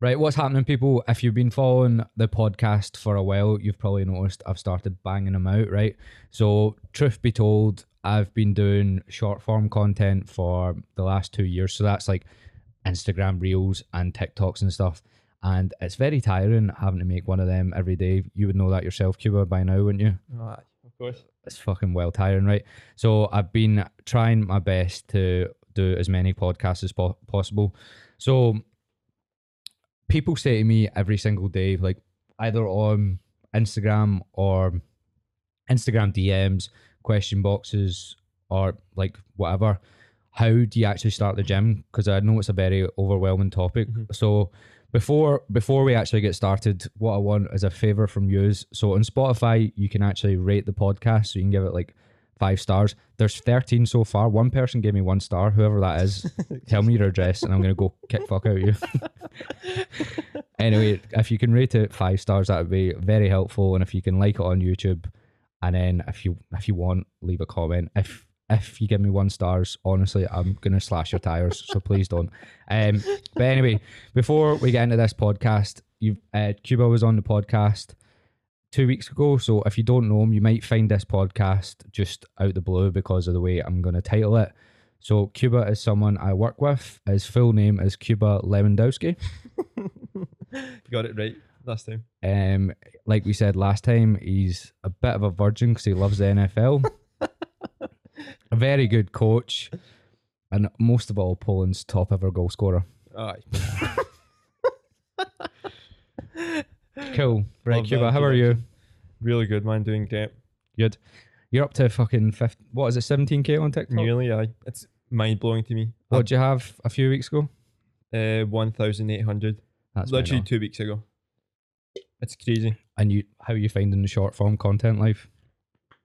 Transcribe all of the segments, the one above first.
Right, what's happening, people? If you've been following the podcast for a while, you've probably noticed I've started banging them out, right? So, truth be told, I've been doing short form content for the last two years. So, that's like Instagram Reels and TikToks and stuff. And it's very tiring having to make one of them every day. You would know that yourself, Kuba, by now, wouldn't you? Aye, of course. it's fucking well tiring, right? So I've been trying my best to do as many podcasts as po- possible. So people say to me every single day, like either on Instagram or Instagram DMs, question boxes, or like whatever. How do you actually start the gym? Because I know it's a very overwhelming topic. Mhm. So before before we actually get started, what I want is a favor from you. So on Spotify, you can actually rate the podcast, so you can give it like five stars. There's 13 so far. One person gave me one star, whoever that is. Tell me your address, and I'm gonna go kick fuck out of you. anyway, if you can rate it five stars, that would be very helpful. And if you can like it on YouTube, and then if you if you want, leave a comment. If if you give me one stars, honestly, I'm gonna slash your tires. so please don't. Um, but anyway, before we get into this podcast, you uh, Kuba was on the podcast two weeks ago. So if you don't know him, you might find this podcast just out the blue because of the way I'm gonna title it. So Kuba is someone I work with. His full name is Kuba Lewandowski. Got it right last time. Um, like we said last time, he's a bit of a virgin because he loves the NFL. a very good coach, and most of all, Poland's top ever goal scorer. Aye. Cool, right, Love Kuba. that How are you? Really good, man. Doing great. Good. You're up to fucking 50, what is it, 17k on TikTok? Nearly, aye. It's mind blowing to me. What did you have a few weeks ago? Uh, 1,800. That's Literally two weeks ago. It's crazy. And you, how are you finding the short form content life?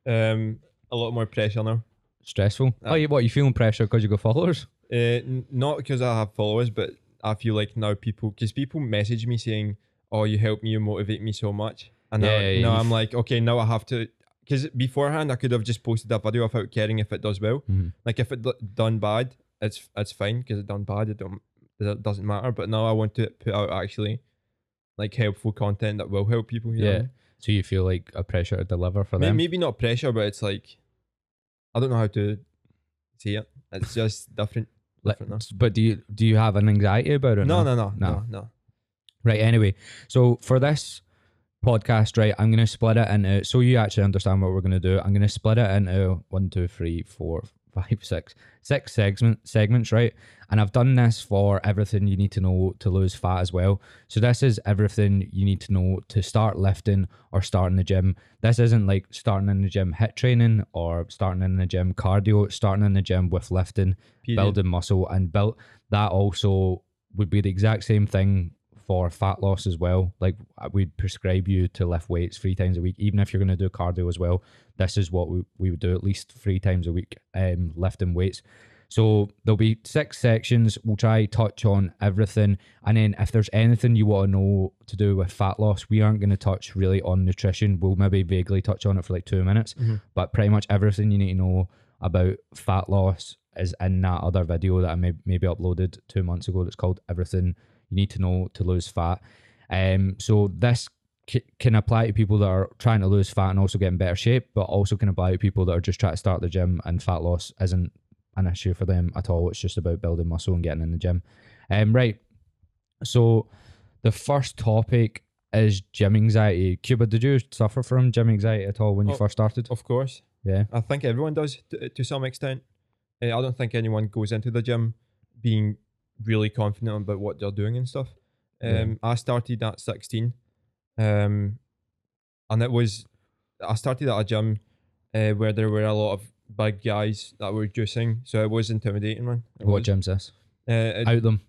Um, a lot more pressure now. Stressful? Uh, oh, you what? You feeling pressure because you got followers? Uh, n- not because I have followers, but I feel like now people, because people message me saying, "Oh, you help me, you motivate me so much," and now, Yeah, yeah, now I'm like, okay, now I have to. Because beforehand, I could have just posted a video without caring if it does well. Mhm. Like if it done bad, it's it's fine because it done bad. It don't it doesn't matter. But now I want to put out actually like helpful content that will help people. You Yeah. know? So you feel like a pressure to deliver for May- them? Maybe not pressure, but it's like I don't know how to say it. It's just different. Like, different now. but do you do you have an anxiety about it? No, no, no, No. no, no. Right. Anyway, so for this podcast, right, I'm gonna split it into so you actually understand what we're gonna do. I'm gonna split it into one, two, three, four, five, six, six segment segments, right? And I've done this for everything you need to know to lose fat as well. So this is everything you need to know to start lifting or starting the gym. This isn't like starting in the gym hit training or starting in the gym cardio. Starting in the gym with lifting Period. building muscle and built that also would be the exact same thing for fat loss as well. Like uh, we'd prescribe you to lift weights three times a week even if you're going to do cardio as well. This is what we, we would do at least three times a week um lifting weights. So there'll be six sections. We'll try touch on everything. And then if there's anything you want to know to do with fat loss we aren't going to touch really on nutrition. We'll maybe vaguely touch on it for like two minutes. Mhm. but pretty much everything you need to know about fat loss is in that other video that I may, maybe uploaded two months ago. That's called "Everything You Need to Know to Lose Fat." Um, so this c- can apply to people that are trying to lose fat and also get in better shape, but also can apply to people that are just trying to start the gym and fat loss isn't an issue for them at all. It's just about building muscle and getting in the gym. Um, right. So the first topic is gym anxiety. Kuba, did you suffer from gym anxiety at all when you Oh, first started? Of course. Yeah. I think everyone does to, to some extent. Uh, I don't think anyone goes into the gym being really confident about what they're doing and stuff. Um, Yeah. I started at 16, um, and it was I started at a gym uh, where there were a lot of big guys that were juicing, so it was intimidating, man. It What was. gym's this? Uh, it, Out them.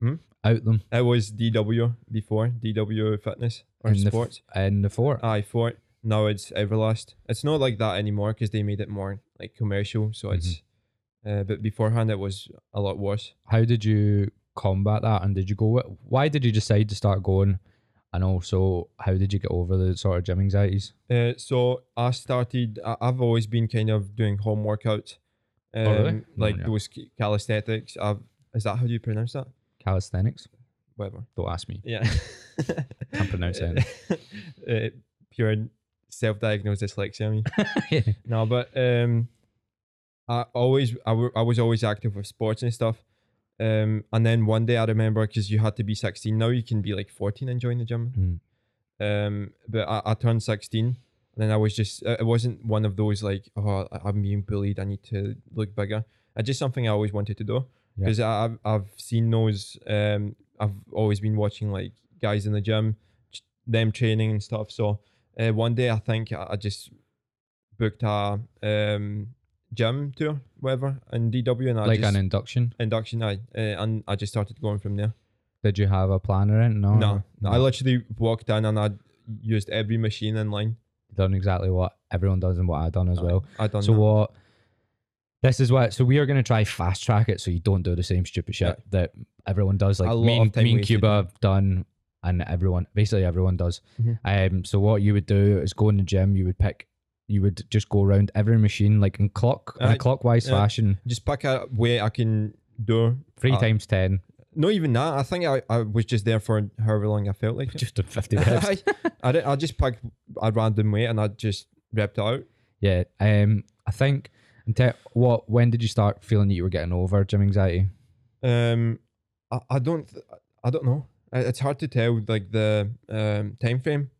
Hmm? Out them. it was DW before DW Fitness or In the f- Sports. In the fort. Aye, Fort. Now it's Everlast. It's not like that anymore because they made it more like commercial. So it's, uh, but beforehand it was a lot worse. How did you combat that? And did you go? Why did you decide to start going? And also, how did you get over the sort of gym anxieties? Uh, so I started. I've always been kind of doing home workouts, um, Oh, really? No, like yeah. those ca- calisthenics. I've Is that how you pronounce that? Calisthenics. Whatever. Don't ask me. Yeah. Can't pronounce it. uh, pure self-diagnosed dyslexia. I mean. yeah. No, but um, I always I, w- I was always active with sports and stuff. Um, and then one day I remember because you had to be 16. Now you can be like 14 and join the gym. Mm. Um, but I, I turned 16, and then I was just uh, it wasn't one of those like oh I'm being bullied. I need to look bigger. It's just something I always wanted to do Yeah. because I've I've seen those. Um, I've always been watching like guys in the gym, them training and stuff. So uh, one day I think I I just booked a um gym tour, whatever, in DW, and I Like just, an induction. induction. I uh, and I just started going from there. Did you have a planner in? No. No, no, I literally walked in and I used every machine in line. done exactly what everyone does and what I done as well. I done So that. what? This is what. So we are going to try fast track it, so you don't do the same stupid shit Yeah. that everyone does. Like A me lot and, me and. Kuba have done, and everyone, basically everyone does. Mhm. Um. So what you would do is go in the gym. You would pick. You would just go around every machine like in clock in a clockwise fashion, just pick a way I can do. three Uh, times ten, Not even that. I think I, I was just there for however long I felt like. it. just a fifty reps. I, I, I just picked a random weight and I just ripped it out. yeah. Um. I think. Te- what? When did you start feeling that you were getting over gym anxiety? Um, I, I don't, th- I don't know. It's hard to tell like the um time frame.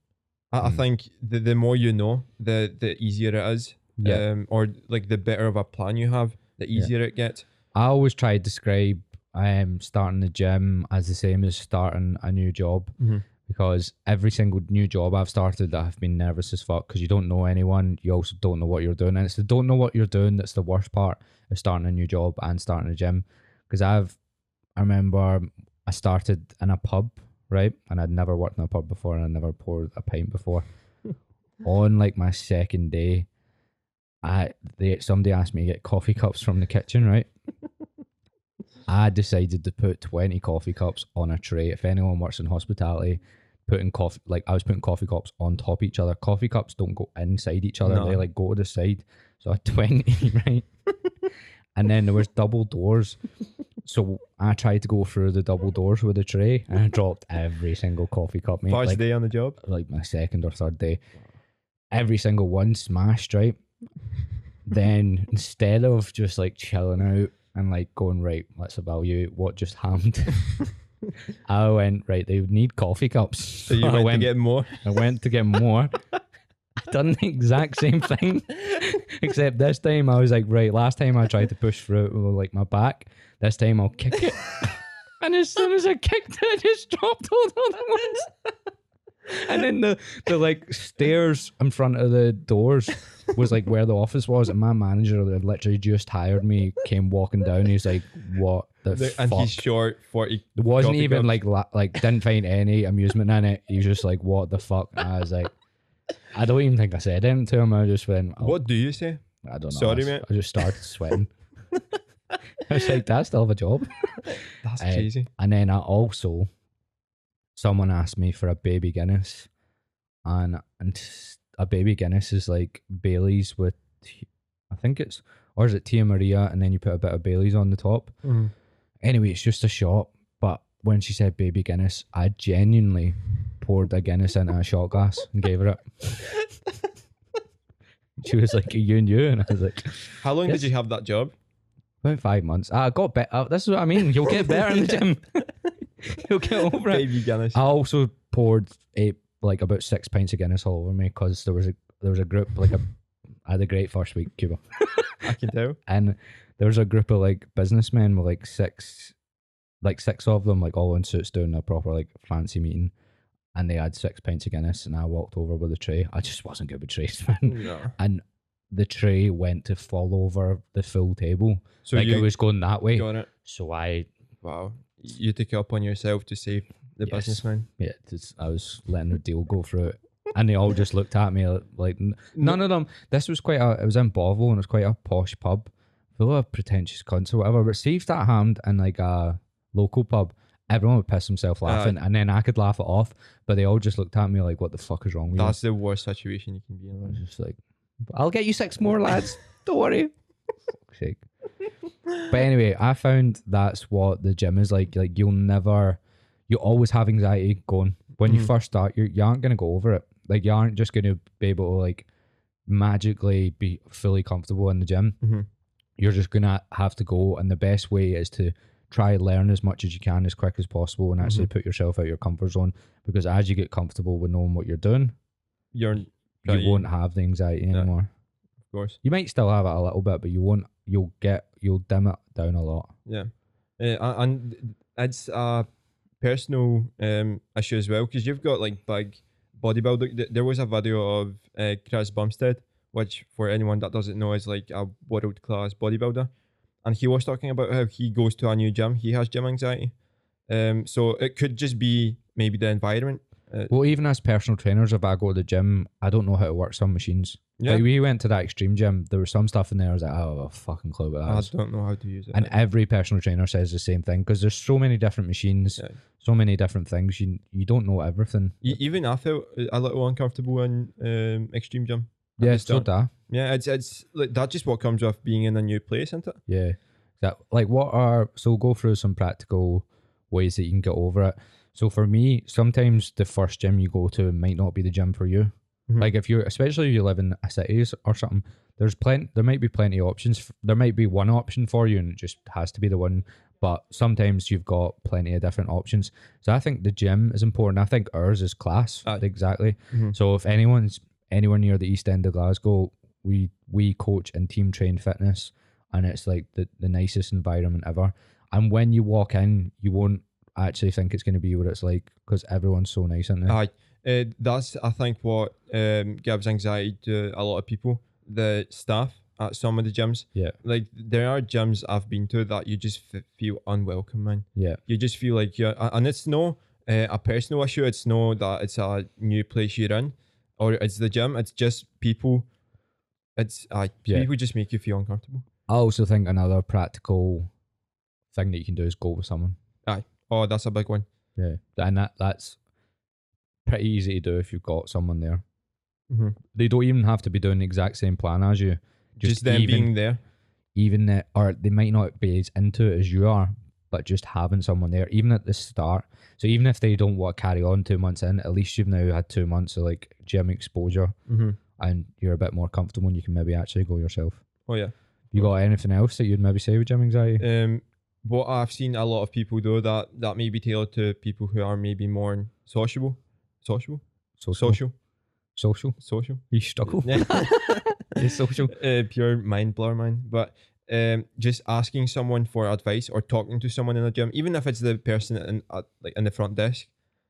I, I Mm. think the the more you know, the the easier it is. Yeah. Um, or like the better of a plan you have, the easier it gets. I always try to describe um starting the gym as the same as starting a new job Mhm. because every single new job I've started I've been nervous as fuck because you don't know anyone you also don't know what you're doing and it's the don't know what you're doing that's the worst part of starting a new job and starting a gym because I've I remember I started in a pub right and I'd never worked in a pub before and I'd never poured a pint before on like my second day I they somebody asked me to get coffee cups from the kitchen right I decided to put 20 coffee cups on a tray. If anyone works in hospitality, putting coffee, like I was putting coffee cups on top of each other. Coffee cups don't go inside each other, No. they like go to the side. So I had 20, right? and then there was double doors. So I tried to go through the double doors with a tray and I dropped every single coffee cup, mate. First Like, day on the job. like my second or third day. Every single one smashed, right? then instead of just like chilling out and like going, right, let's evaluate what just happened. I went, right, they would need coffee cups. So you I went, went, to get more. I went to get more. I done the exact same thing. Except this time I was like, right, last time I tried to push through it with like my back. This time I'll kick it. and as soon as I kicked it, I just dropped all the other ones. and then the, the like stairs in front of the doors was like where the office was, and my manager that had literally just hired me came walking down. He's like, "What the, The- fuck?" and he's short, 40. There wasn't coffee even cups. like la- like didn't find any amusement in it. He was just like, "What the fuck?" And I was like, I don't even think I said anything to him. I just went, oh, What do you say? I don't know. Sorry, I, s- mate. I just started sweating. I was like, "That's still have a job." That's Uh, crazy. And then I also, someone asked me for a baby Guinness, and and a baby Guinness is like Bailey's with, I think it's or is it Tia Maria, and then you put a bit of Bailey's on the top. Mhm. Anyway, it's just a shot. But when she said baby Guinness, I genuinely poured a Guinness into a shot glass and gave her it. she was like, you and you?" And I was like, How long Yes. did you have that job? "About five months." I got better. Uh, this is what I mean. You'll get better in the gym. You'll get over it. Baby Guinness. I also poured a like about six pints of Guinness all over me because there was a there was a group like a I had a great first week Kuba I can tell. and there was a group of like businessmen with like six like six of them like all in suits doing a proper like fancy meeting and they had six pints of Guinness and I walked over with a tray I just wasn't good with trays man No. and the tray went to fall over the full table So like it was going that way got it. so I Wow. You took it upon yourself to save the Yes. businessman. yeah I was letting the deal go through it and they all just looked at me uh, like None of them. This was quite a. It was in Bovril and it was quite a posh pub, full of pretentious cunts or whatever. But see if that happened in like a local pub, everyone would piss himself laughing, and then I could laugh it off. But they all just looked at me like, "What the fuck is wrong with you? That's the worst situation you can be you?" I in. was just like, "I'll get you six more lads. Don't worry." Sake. but anyway, I found that's what the gym is like. Like you'll never, you always have anxiety going when you Mhm. first start. You you aren't gonna go over it. Like you aren't just gonna be able to like magically be fully comfortable in the gym. Mhm. You're just gonna have to go, and the best way is to try learn as much as you can as quick as possible, and actually put yourself out your comfort zone. Because as you get comfortable with knowing what you're doing, You're you pretty- won't have the anxiety anymore. of course. You might still have it a little bit, but you won't. You'll get. You'll dim it down a lot. Yeah, uh, and it's a personal um issue as well because you've got like big bodybuilder. There was a video of uh, Chris Bumstead, which for anyone that doesn't know is like a world class bodybuilder, and he was talking about how he goes to a new gym. He has gym anxiety, um, so it could just be maybe the environment. Uh, Well, even as personal trainers, if I go to the gym, I don't know how to work some machines. yeah, Like we went to that extreme gym. There was some stuff in there. I was like, oh, a fucking clue what that I is. don't know how to use it. And every personal trainer says the same thing because there's so many different machines, Yeah. so many different things. You you don't know everything. E- even I felt a little uncomfortable in um, extreme gym. yeah, so da. Yeah, it's it's like that's just what comes with being in a new place, isn't it? Yeah. That, like, what are so go through some practical ways that you can get over it. So for me, sometimes the first gym you go to might not be the gym for you. Mhm. Like if you're, especially if you live in a cities or something, there's plenty. There might be plenty of options. There might be one option for you, and it just has to be the one. But sometimes you've got plenty of different options. So I think the gym is important. I think ours is class Aye. exactly. Mhm. So if anyone's anywhere near the east end of Glasgow, we we coach and team train fitness, and it's like the the nicest environment ever. And when you walk in, you won't actually think it's going to be what it's like because everyone's so nice in there. Aye, uh, that's I think what um, gives anxiety to a lot of people. The staff at some of the gyms, yeah, like there are gyms I've been to that you just f- feel unwelcome, man. yeah, You just feel like you're, and it's no uh, a personal issue. It's no that it's a new place you're in, or it's the gym. It's just people. It's uh, Yeah. people just make you feel uncomfortable. I also think another practical thing that you can do is go with someone. Oh, that's a big one. Yeah, and that that's pretty easy to do if you've got someone there. Mm-hmm. They don't even have to be doing the exact same plan as you. Just, them even, being there. even that, or they might not be as into it as you are, but just having someone there, even at the start. So even if they don't want to carry on two months in, at least you've now had two months of like gym exposure, Mm-hmm. and you're a bit more comfortable, and you can maybe actually go yourself. Oh yeah. You got anything else that you'd maybe say with gym anxiety? Um, what I've seen a lot of people do that that may be tailored to people who are maybe more sociable, sociable, Social, social, social. social. You struggle. It's social. uh, pure mind blower, man. But um, just asking someone for advice or talking to someone in a gym, even if it's the person in like in the front desk,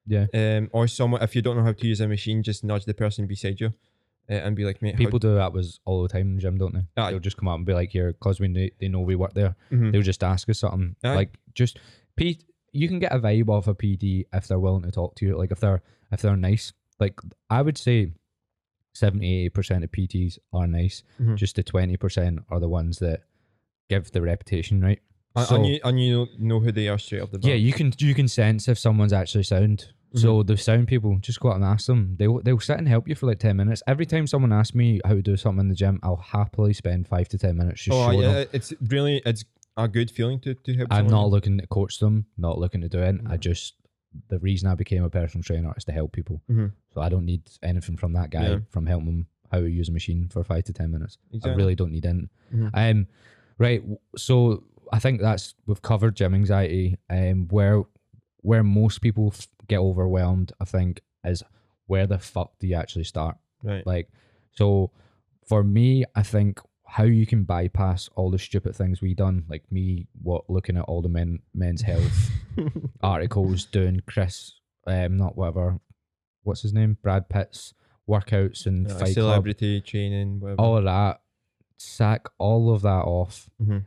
Yeah. um, or someone if you don't know how to use a machine, just nudge the person beside you, and be like, mate, how People do that was all the time in the gym, don't they? Aye. They'll just come up and be like, "Here," because we kn- they know we work there. Mhm. They'll just ask us something Aye. like, "Just P." You can get a vibe off a PT if they're willing to talk to you. Like if they're if they're nice. Like I would say, 70 percent of PTs are nice. Mhm. Just the twenty percent are the ones that give the reputation right. And, and you and you know who they are straight up the bat. Yeah, you can you can sense if someone's actually sound. So Mm-hmm. the sound people, just go out and ask them. They'll they'll sit and help you for like ten minutes. Every time someone asks me how to do something in the gym, I'll happily spend five to ten minutes just oh yeah, them. it's really it's a good feeling to to help. I'm someone. not looking to coach them, not looking to do it. I just the reason I became a personal trainer is to help people. Mhm. So I don't need anything from that guy Yeah. from helping them how to use a machine for five to ten minutes. Exactly. I really don't need it. Mhm. Um, right. So I think that's we've covered gym anxiety. Um, where where most people f- get overwhelmed, I think, is where the fuck do you actually start? right. Like, so for me, I think how you can bypass all the stupid things we done, like me, what looking at all the men men's health articles, doing Chris, um, not whatever, what's his name, Brad Pitt's workouts and Uh, Fight Club, celebrity training, whatever. all of that. Sack all of that off, Mhm.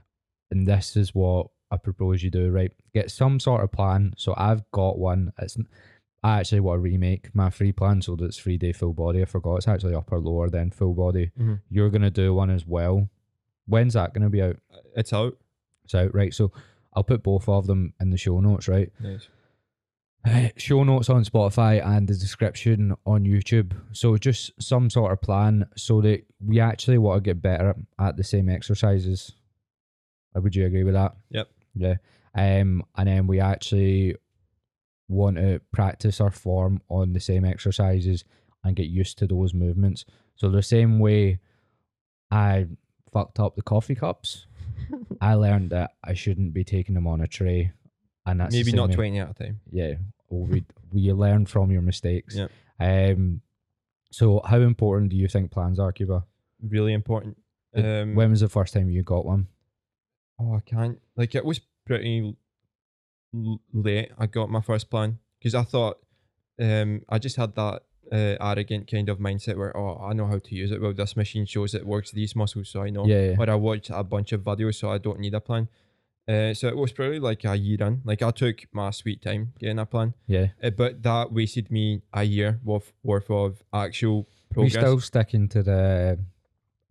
and this is what I propose you do. Right, get some sort of plan. So I've got one. It's I actually want to remake my free plan so that it's three day full body. I forgot it's actually upper lower then full body. Mhm. You're gonna do one as well. When's that gonna be out? It's out. It's out, right? So I'll put both of them in the show notes, right? Nice. Uh, show notes on Spotify and the description on YouTube. So just some sort of plan so that we actually want to get better at the same exercises Uh, Would you agree with that? Yep. Yeah. Um, and then we actually want to practice our form on the same exercises and get used to those movements. So the same way I fucked up the coffee cups, I learned that I shouldn't be taking them on a tray. And that's Maybe not way- 20 at a time. yeah well, we we learn from your mistakes Yeah. um so how important do you think plans are Kuba Really important. Um, when was the first time you got one Oh, I can't. Like it was pretty l- late. I got my first plan because I thought um I just had that uh, arrogant kind of mindset where oh I know how to use it. Well, this machine shows it works these muscles, so I know. yeah, yeah. Or I watched a bunch of videos, so I don't need a plan. Uh, so it was probably like a year in. Like I took my sweet time getting a plan, yeah uh, but that wasted me a year worth worth of actual we progress. still sticking to the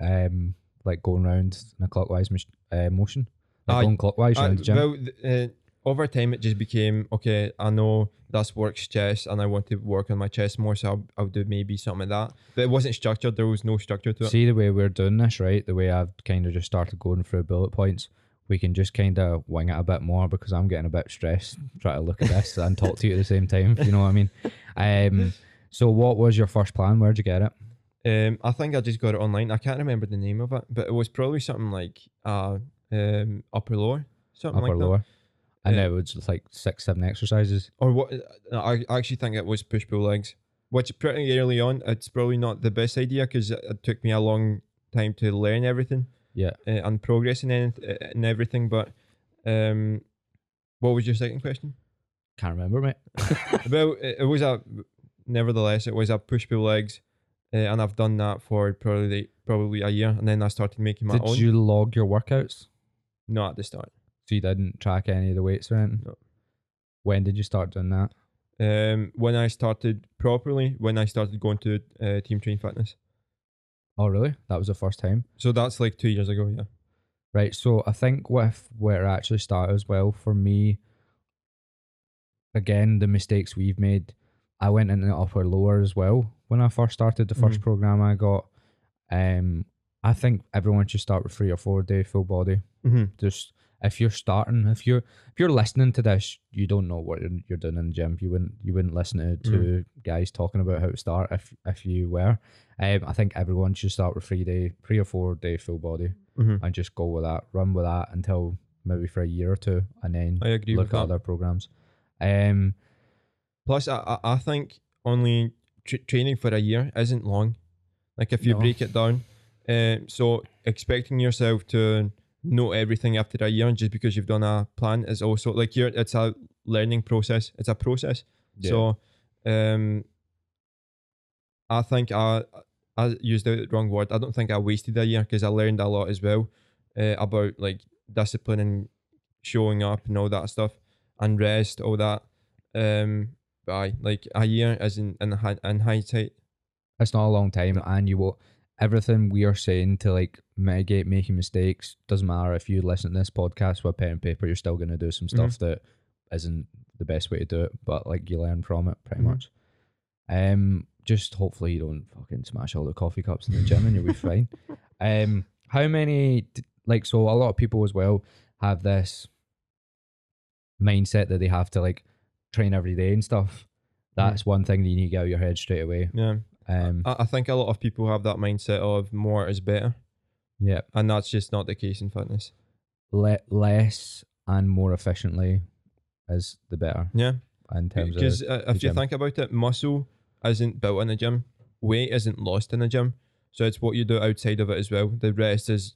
um like going round in a clockwise uh, motion like Aye. going clockwise Uh, around the gym well, uh, over time, it just became okay. I know that's works chest, and I want to work on my chest more, so I'll, I'll do maybe something like that. But it wasn't structured. There was no structure to it. see the way we're doing this right the way i've kind of just started going through bullet points we can just kind of wing it a bit more because i'm getting a bit stressed trying to look at this and talk to you at the same time you know what i mean um so what was your first plan where'd you get it Um, I think I just got it online. I can't remember the name of it, but it was probably something like uh, um, upper lower, something upper like that. lower and Yeah. it was like six seven exercises Or what? I I actually think it was push pull legs, which pretty early on, it's probably not the best idea because it, it took me a long time to learn everything. Yeah. Uh, and progress in, anyth- uh, in everything. But um, what was your second question? can't remember mate well, it, it was a nevertheless it was a push pull legs, uh, and I've done that for probably probably a year, and then I started making my did own. you log your workouts Not at the start. so you didn't track any of the weights or anything No. when did you start doing that Um, when I started properly, when I started going to uh, Team Train Fitness, oh really that was the first time so that's like two years ago. Yeah. Right. So I think with where it actually started as well for me, again, the mistakes we've made, I went into upper lower as well when I first started the 1st Mhm. program I got. Um, I think everyone should start with three or four day full body. Mm-hmm. Just if you're starting, if you're if you're listening to this, you don't know what you're, you're doing in the gym. You wouldn't you wouldn't listen to two guys talking about how to start if if you were. Um, I think everyone should start with three day, three or four day full body Mm-hmm. and just go with that, run with that until maybe for a year or two, and then I agree look at that. other programs. Um, Plus, I I, think only tra- training for a year isn't long. Like if you No. break it down, uh, so expecting yourself to know everything after a year just because you've done a plan is also like you're it's a learning process. It's a process. So, um, I think I I used the wrong word. I don't think I wasted a year because I learned a lot as well uh, about like discipline and showing up and all that stuff and rest, all that. Um, but I like a year is in in hindsight. it's not a long time, and you will everything we are saying to like mitigate making mistakes doesn't matter if you listen to this podcast with pen and paper. You're still gonna do some Mhm. stuff that isn't the best way to do it, but like you learn from it pretty Mhm. much. Um, just hopefully you don't fucking smash all the coffee cups in the gym and you'll be fine. Um, how many like so a lot of people as well have this mindset that they have to like train every day and stuff. That's one thing that you need to get out of your head straight away. Yeah, Um, I, I think a lot of people have that mindset of more is better, yeah, and that's just not the case in fitness. le- less and more efficiently is the better Yeah, in terms because of uh, if you gym. think about it, muscle isn't built in a gym, weight isn't lost in a gym, so it's what you do outside of it as well. The rest is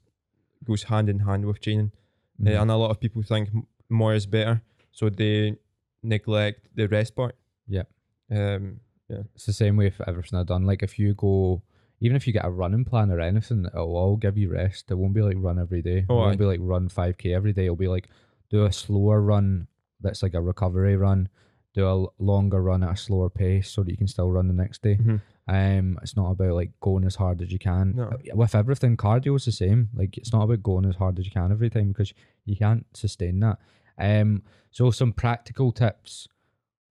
goes hand in hand with training. Uh, Mhm. and a lot of people think more is better, so they neglect the rest part. Yeah. Um. It's the same way for everything I've done. Like if you go, even if you get a running plan or anything, it'll all give you rest. It won't be like run every day. It Oh, won't aye. be like run five k every day. It'll be like do a slower run that's like a recovery run. Do a longer run at a slower pace so that you can still run the next day. Mhm. Um, it's not about like going as hard as you can. No. Uh, With everything, cardio is the same. Like it's not about going as hard as you can every time because you can't sustain that. Um, so some practical tips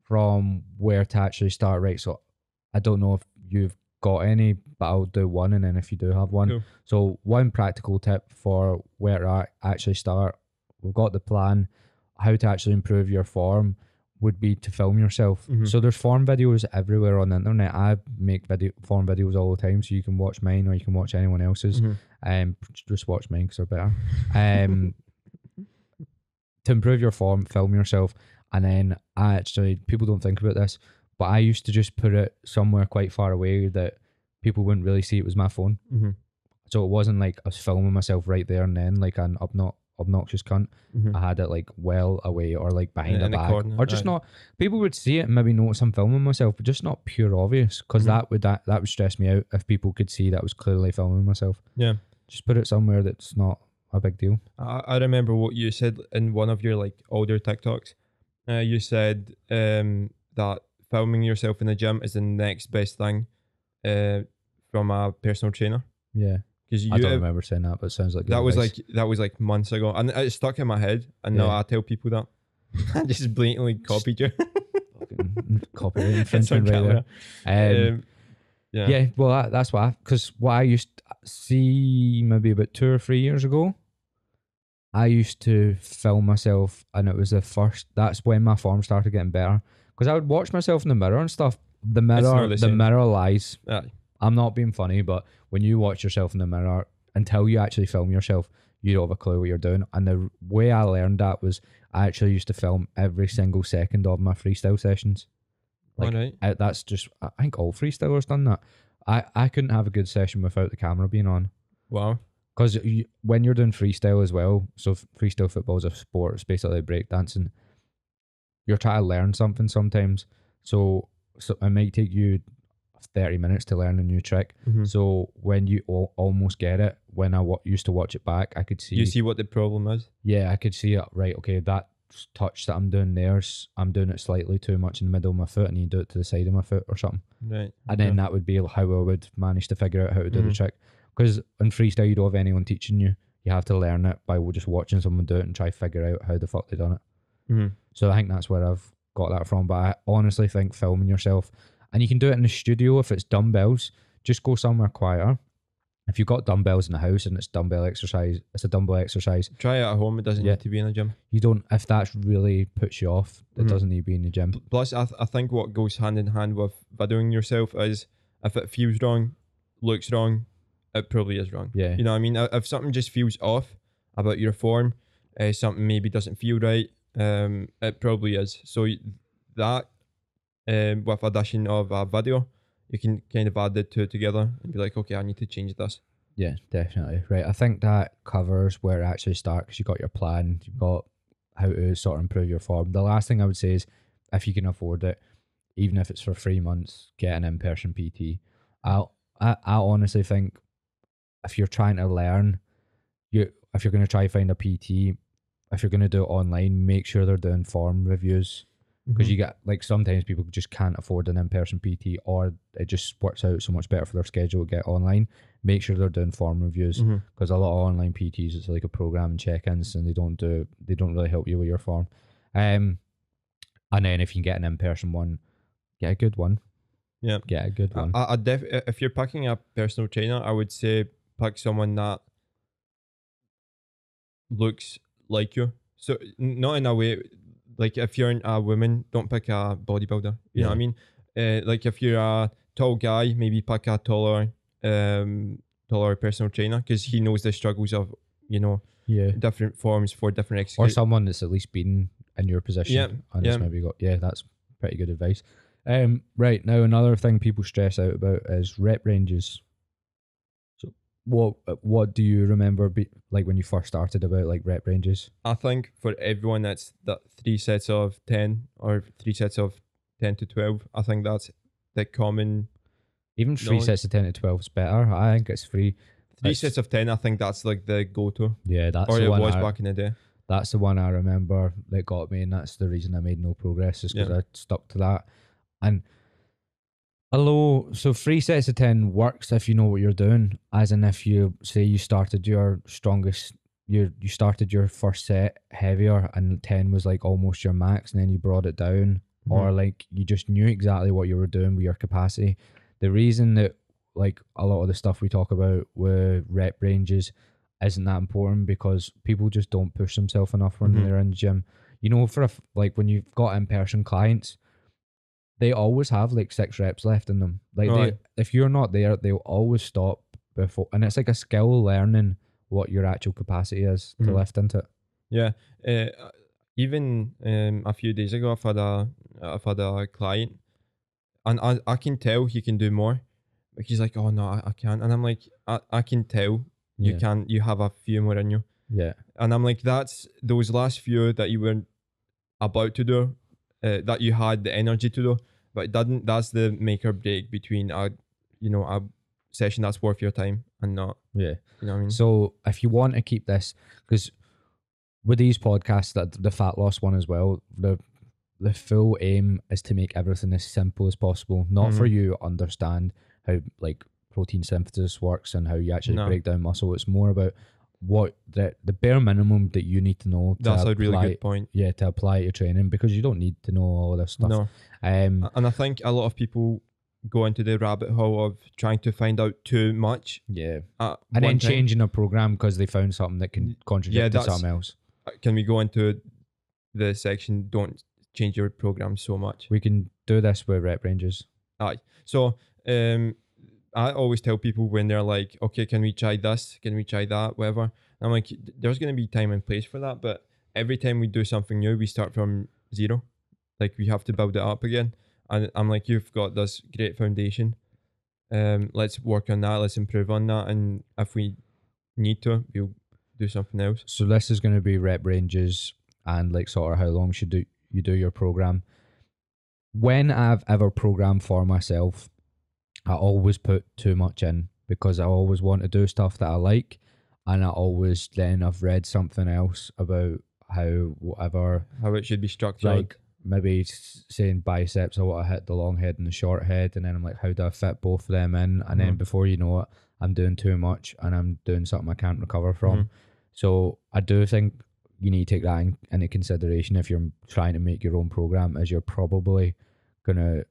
from where to actually start. Right. So I don't know if you've got any, but I'll do one, and then if you do have one. Cool. So one practical tip for where to actually start we've got the plan. How to actually improve your form would be to film yourself. Mhm. So there's form videos everywhere on the internet. I make video form videos all the time, so you can watch mine or you can watch anyone else's. Mhm. Um, just watch mine because they're better. Um, to improve your form, film yourself, and then I actually people don't think about this, but I used to just put it somewhere quite far away that people wouldn't really see it was my phone. Mhm. So it wasn't like I was filming myself right there and then like an obno- obnoxious cunt. Mhm. I had it like well away or like behind In a the bag corner, or just aye. not. People would see it and maybe notice I'm filming myself, but just not pure obvious because Mhm. that would that that would stress me out if people could see that I was clearly filming myself. Yeah. Just put it somewhere that's not a big deal. I, I remember what you said in one of your like older TikToks. Uh, you said um, that filming yourself in the gym is the next best thing uh, from a personal trainer. Yeah, Because you I don't uh, remember saying that, but it sounds like good that was like that was like months ago, and it stuck in my head. And now I tell people that I just blatantly copied you. fucking copyright infringement right there. Um, Um, yeah. yeah. well, that, that's why. Because what I used to see maybe about two or three years ago, I used to film myself, and it was the first. That's when my form started getting better. Because I would watch myself in the mirror and stuff. The mirror, the the, mirror lies. Aye. I'm not being funny, but when you watch yourself in the mirror, until you actually film yourself, you don't have a clue what you're doing. And the way I learned that was I actually used to film every single second of my freestyle sessions. Like, right. I, that's just I think all freestylers done that. I I couldn't have a good session without the camera being on Wow. Because you, when you're doing freestyle as well. So freestyle football is a sport. It's basically breakdancing. You're trying to learn something sometimes, so so it might take you thirty minutes to learn a new trick. Mhm. So when you al- almost get it, when I used to watch it back, I could see, You see what the problem is. yeah, I could see it. Right, okay, that touch that I'm doing there, I'm doing it slightly too much in the middle of my foot, and you do it to the side of my foot or something Right. and then that would be how I would manage to figure out how to do the Mhm. trick. Because in freestyle, you don't have anyone teaching you. You have to learn it by just watching someone do it and try to figure out how the fuck they done it. Mhm. So I think that's where I've got that from. But I honestly think filming yourself, and you can do it in the studio if it's dumbbells. Just go somewhere quieter. If you've got dumbbells in the house and it's dumbbell exercise, it's a dumbbell exercise. Try it at home. It doesn't Yeah. need to be in a gym. You don't. If that's really puts you off, it Mhm. doesn't need to be in the gym. Plus, I, th- I think what goes hand in hand with videoing yourself is if it feels wrong, looks wrong, it probably is wrong. Yeah. You know what I mean? If something just feels off about your form, uh, something maybe doesn't feel right, um, it probably is. So that, um, with addition of a video, you can kind of add the two together and be like, okay, I need to change this. Yeah, definitely. Right. I think that covers where it actually starts because you got your plan, you've got how to sort of improve your form. The last thing I would say is if you can afford it, even if it's for three months, get an in person PT. I, I I honestly think if you're trying to learn, you if you're going to try find a PT, if you're going to do it online, make sure they're doing form reviews because you get like sometimes people just can't afford an in-person PT or it just works out so much better for their schedule to get online. Make sure they're doing form reviews because a lot of online PTs it's like a program and check-ins and they don't do they don't really help you with your form. Um, and then if you can get an in-person one, get a good one. Yeah. get a good one. I, I def- if you're packing a personal trainer, I would say pick someone that looks like you. So not in a way, like if you're a woman, don't pick a bodybuilder. You know what I mean? Uh, like if you're a tall guy, maybe pick a taller, um, taller personal trainer because he knows the struggles of you know yeah, different forms for different exercises. or someone that's at least been in your position. Yeah, and yeah. maybe got yeah, that's pretty good advice. Um, right now another thing people stress out about is rep ranges. What what do you remember be, like when you first started about like rep ranges? I think for everyone that's that three sets of ten or three sets of ten to twelve. I think that's the common Even three No. sets of ten to twelve is better. I think it's free. three It's- sets of ten. I think that's like the go-to, Yeah, that's or the it one. was I, back in the day. that's the one I remember that got me, and that's the reason I made no progress. Is because Yeah. I stuck to that. And although so three sets of ten works if you know what you're doing, as in if you say you started your strongest. You, you started your first set heavier and 10 was like almost your max and then you brought it down or Mhm. like you just knew exactly what you were doing with your capacity. The reason that like a lot of the stuff we talk about with rep ranges isn't that important because people just don't push themselves enough when Mhm. they're in the gym. You know, for a, like when you've got in person clients, they always have like six reps left in them. Like they, if you're not there, they'll always stop before, and it's like a skill learning what your actual capacity is to Mhm. lift into it. Yeah. Uh, even um, a few days ago, I've had a I've had a client, and I, I can tell he can do more. But he's like, oh no, I, I can't, and I'm like, I, I can tell you Yeah. can you have a few more in you, Yeah, and I'm like, that's those last few that you were about to do, uh, that you had the energy to do, but it doesn't. That's the make or break between a, you know, a session that's worth your time and not. yeah. You know what I mean? So if you want to keep this, because with these podcasts, that the fat loss one as well, the the full aim is to make everything as simple as possible. Not for Mhm. you to understand how like protein synthesis works and how you actually No. break down muscle. It's more about what the the bare minimum that you need to know. To that's a really good point. Yeah, to apply to training because you don't need to know all this stuff. No. Um. And I think a lot of people go into the rabbit hole of trying to find out too much. Yeah. And then time. changing a program because they found something that can contradict Yeah, to something else. Uh, Can we go into the section? Don't change your program so much. We can do this with rep ranges. Aye. So, um, I always tell people when they're like, "Okay, can we try this? Can we try that? Whatever." I'm like, "There's gonna be time and place for that, but every time we do something new, we start from zero. Like we have to build it up again." And I'm like, "You've got this great foundation. Um, let's work on that. Let's improve on that. And if we need to, we'll do something else." So this is going to be rep ranges and like sort of how long should do you do your program. When I've ever programmed for myself, I always put too much in because I always want to do stuff that I like, and I always then I've read something else about how whatever How it should be structured. like maybe saying biceps, I want to hit the long head and the short head, and then I'm like, how do I fit both of them in? And then Mhm. before you know it, I'm doing too much and I'm doing something I can't recover from. Mhm. So I do think you need to take that in, into consideration if you're trying to make your own program, as you're probably gonna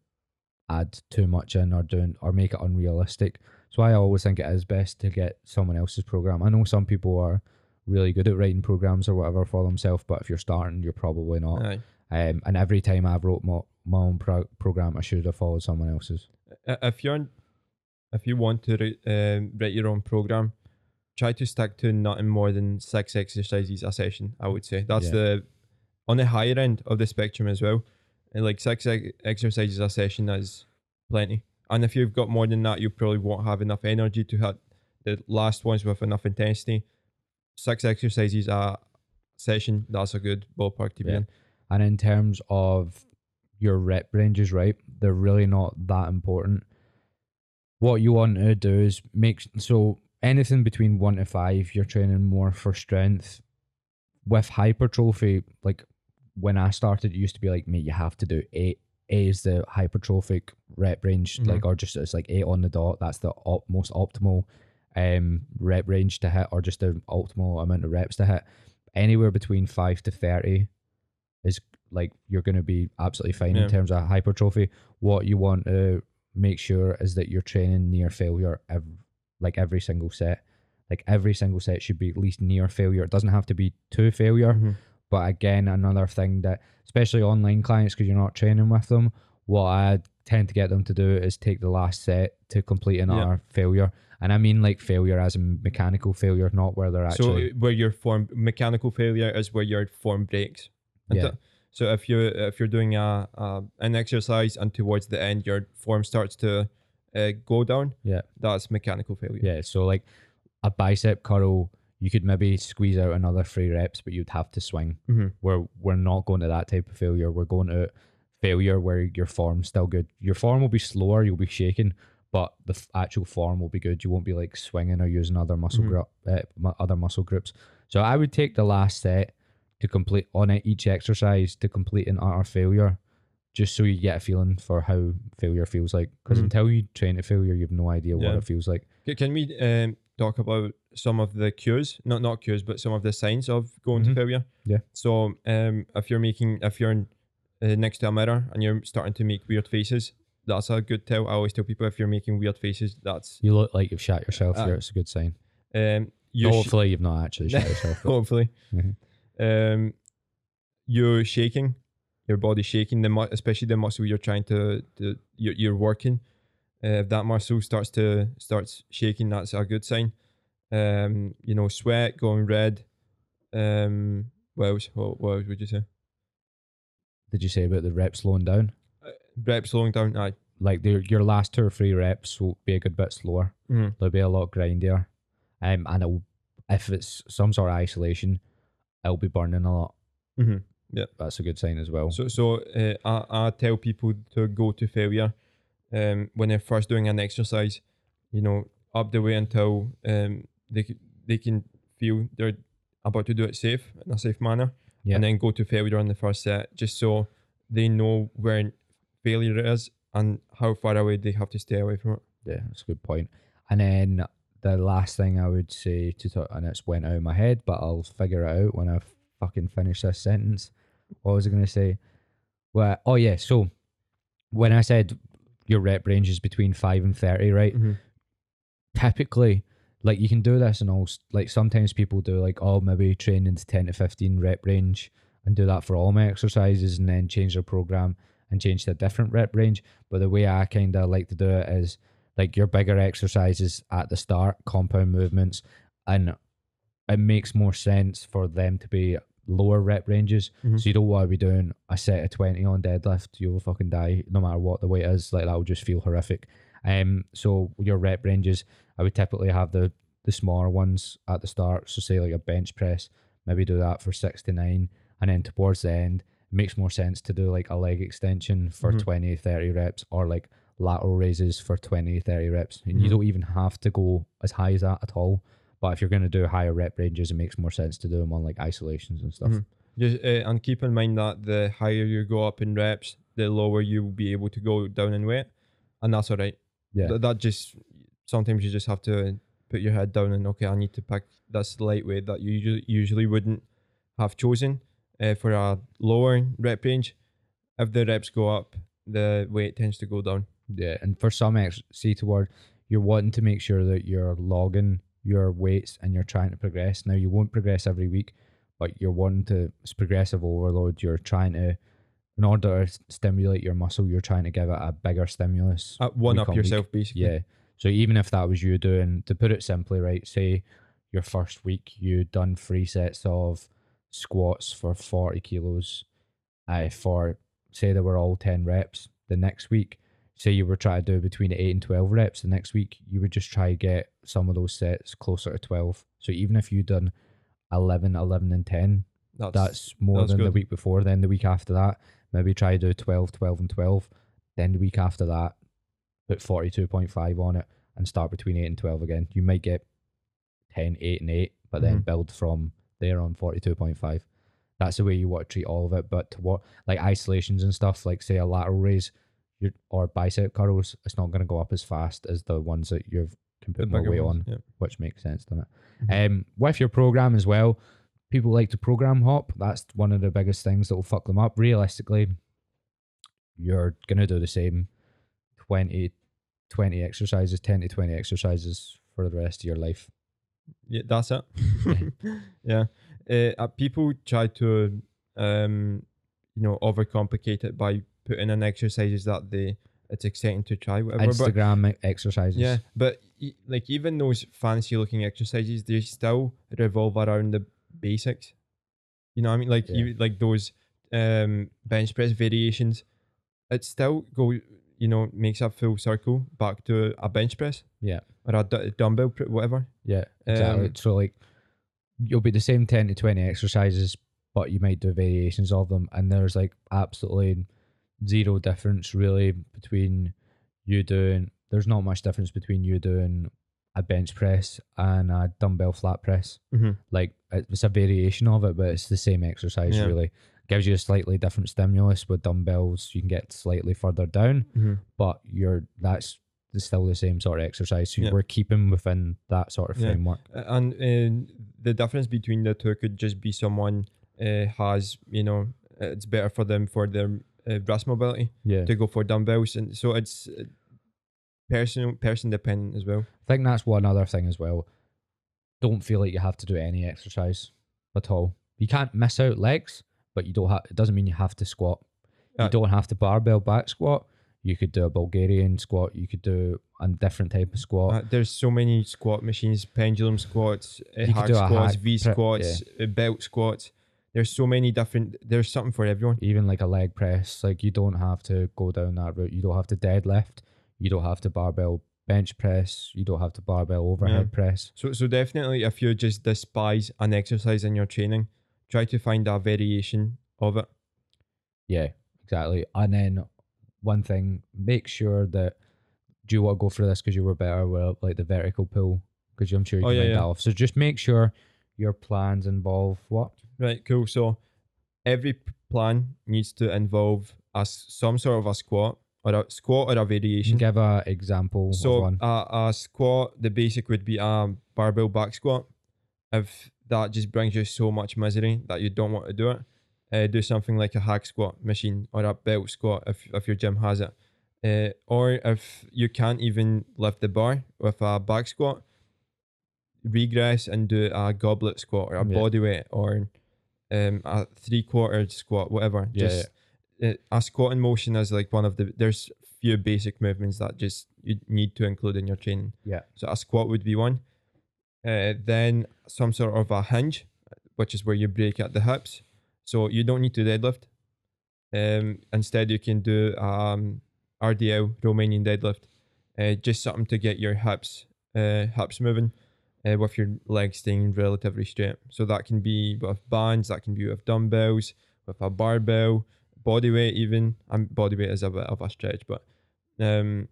add too much in or doing or make it unrealistic. So I always think it is best to get someone else's program. I know some people are really good at writing programs or whatever for themselves, but if you're starting, you're probably not. Aye. Um, and every time I've wrote my, my own pro- program, I should have followed someone else's. If you're if you want to ri- um, write your own program try to stick to nothing more than six exercises a session i would say that's Yeah. the on the higher end of the spectrum as well and like six ex- exercises a session is plenty and if you've got more than that you probably won't have enough energy to hit the last ones with enough intensity six exercises a session that's a good ballpark to be Yeah. in And in terms of your rep ranges, right, they're really not that important. What you want to do is make so anything between one to five, you're training more for strength. With hypertrophy, like when I started, it used to be like, mate, you have to do eight. Eight is the hypertrophic rep range, Mhm. like, or just it's like eight on the dot. That's the op- most optimal um rep range to hit, or just the optimal amount of reps to hit. Anywhere between five to thirty is like you're going to be absolutely fine Yeah. in terms of hypertrophy. What you want to make sure is that you're training near failure, ev- like every single set. Like every single set should be at least near failure. It doesn't have to be to failure, Mhm. But again, another thing that, especially online clients, because you're not training with them, what I tend to get them to do is take the last set to complete another Yeah. failure. And I mean like failure as in mechanical failure, not where they're so actually. uh, where your form mechanical failure is where your form breaks And Yeah. th- so if you if you're doing a, a an exercise and towards the end your form starts to uh, go down, Yeah. that's mechanical failure. Yeah, so like a bicep curl, you could maybe squeeze out another three reps, but you'd have to swing. hmm We're we're not going to that type of failure. We're going to failure where your form's still good. Your form will be slower, you'll be shaking, but the f- actual form will be good. You won't be like swinging or using other muscle Mhm. group, uh, other muscle groups. So I would take the last set to complete on it each exercise to complete an utter failure, just so you get a feeling for how failure feels like. Because Mhm. until you train to failure, you have no idea what it feels like. Can we um, talk about some of the cues? Not not cues, but some of the signs of going Mhm. to failure. Yeah. So um, if you're making if you're in, uh, next to a mirror and you're starting to make weird faces, that's a good tell. I always tell people if you're making weird faces, that's You look like you've shot yourself. Uh, here. It's a good sign. um, you sh- Hopefully, you've not actually shot yourself. hopefully, Mhm. um, you're shaking, your body shaking, the mu- especially the muscle you're trying to, to you're, you're working. Uh, if that muscle starts to starts shaking, that's a good sign. Um, you know, sweat going red. Um, what else? What, what else would you say? Did you say about the reps slowing down? Rep slowing down. Aye. Like the, your last two or three reps will be a good bit slower. Mhm. They'll be a lot grindier. Um, and it'll, if it's some sort of isolation, it'll be burning a lot. Mhm. That's a good sign as well. So, so uh, I, I tell people to go to failure um, when they're first doing an exercise, you know, up the way until um, they, they can feel they're about to do it safe in a safe manner. Yeah. And then go to failure on the first set just so they know where failure is and how far away they have to stay away from it. Yeah, that's a good point. And then the last thing I would say to talk, and it's went out of my head, but I'll figure it out when I fucking finish this sentence. What was I going to say? Well, oh yeah. So when I said your rep range is between five and thirty, right? Mm-hmm. Typically, like you can do this, and all like sometimes people do like oh maybe train into ten to fifteen rep range and do that for all my exercises, and then change their program and change to a different rep range. But the way I kind of like to do it is like your bigger exercises at the start, compound movements, and it makes more sense for them to be lower rep ranges. Mhm. So you don't want to be doing a set of 20 on deadlift. You'll fucking die no matter what the weight is. Like that will just feel horrific. Um, so your rep ranges, I would typically have the the smaller ones at the start. So say like a bench press, maybe do that for six to nine, and then towards the end, makes more sense to do like a leg extension for Mhm. thirty 20, 30 reps, or like lateral raises for 20, 30 reps. And you Mhm. don't even have to go as high as that at all. But if you're going to do higher rep ranges, it makes more sense to do them on like isolations and stuff. Mhm. Just, uh, and keep in mind that the higher you go up in reps, the lower you will be able to go down in weight, and that's all right. Yeah. Th- that just sometimes you just have to put your head down and okay, I need to pick this lightweight that you usually usually wouldn't have chosen uh, for a lower rep range. If the reps go up, the weight tends to go down. Yeah, and for some ex see toward you're wanting to make sure that you're logging your weights and you're trying to progress. Now you won't progress every week, but you're wanting to it's progressive overload. You're trying to in order to stimulate your muscle, you're trying to give it a bigger stimulus. Uh, one up on week. yourself, basically. Yeah. So even if that was you doing to put it simply, right, say your first week you done three sets of squats for forty kilos, uh, for say they were all ten reps. The next week, say you were trying to do between eight and twelve reps. The next week you would just try to get some of those sets closer to twelve. So even if you done 11, 11 and ten, That's, that's more that's than the week before. Then the week after that, maybe try to do 12, 12 and 12. Then the week after that, put 42.5 on it and start between 8 and 12 again. You might get 10, 8 and 8, but then Mhm. build from there on 42.5. That's the way you want to treat all of it. But to what, like isolations and stuff, like say a lateral raise your, or bicep curls, it's not going to go up as fast as the ones that you've can the put more weight ones, on Yeah. which makes sense, doesn't it? Mhm. Um, with your program as well, people like to program hop. That's one of the biggest things that will fuck them up. Realistically, you're gonna do the same 20, 20 exercises, ten to twenty exercises for the rest of your life. Yeah, that's it. yeah. Uh, uh, people try to, um, you know, overcomplicate it by putting in an exercises that they it's exciting to try. Whatever. But Instagram e- exercises. yeah, but e- like even those fancy looking exercises, they still revolve around the basics. You know what I mean? Like Yeah. you like those um bench press variations. It still go, you know, makes a full circle back to a bench press Yeah. or a d- dumbbell, pr- whatever. Yeah, exactly. Um, so like you'll be the same 10 to 20 exercises, but you might do variations of them. And there's like absolutely zero difference really between you doing there's not much difference between you doing a bench press and a dumbbell flat press. Mm-hmm. Like it's a variation of it, but it's the same exercise Yeah. really. Gives you a slightly different stimulus with dumbbells. You can get slightly further down, Mm-hmm. but you're that's still the same sort of exercise. So Yeah. we're keeping within that sort of Yeah. framework. and the difference between the two could just be someone uh, has you know it's better for them for their uh, breast mobility Yeah. to go for dumbbells and so it's uh, person person dependent as well I think that's one other thing as well. don't feel like you have to do any exercise at all. You can't miss out legs, but you don't have. It doesn't mean you have to squat. Uh, you don't have to barbell back squat. You could do a Bulgarian squat. You could do a different type of squat. Uh, there's so many squat machines, pendulum squats, uh, You do a squats, V squats, uh, belt squats. There's so many different. There's something for everyone. even like a leg press. Like you don't have to go down that route. You don't have to deadlift. You don't have to barbell bench press. You don't have to barbell overhead press. So so definitely, if you just despise an exercise in your training, try to find a variation of it. Yeah, exactly. And then one thing, make sure that do you want to go for this because you were better with like the vertical pull because I'm sure you Oh, can yeah, yeah. that off. So just make sure your plans involve what Right, cool. So every plan needs to involve a s- some sort of a squat or a squat or a variation. give a example So a, a squat, the basic would be a barbell back squat. If that just brings you so much misery that you don't want to do it, uh, do something like a hack squat machine or a belt squat if, if your gym has it. Uh, or if you can't even lift the bar with a back squat, regress and do a goblet squat or a Yeah. body weight or um, a three quarter squat, whatever. Yeah, just uh, a squat in motion is like one of the there's few basic movements that just you need to include in your training. Yeah. So a squat would be one. Uh, then some sort of a hinge, which is where you break at the hips. So you don't need to deadlift. Um, instead you can do um RDL Romanian deadlift. Uh, just something to get your hips uh hips moving. Uh, with your legs staying relatively straight. So that can be with bands, that can be with dumbbells, with a barbell, body weight even. Um, body weight is a bit of a stretch, but um,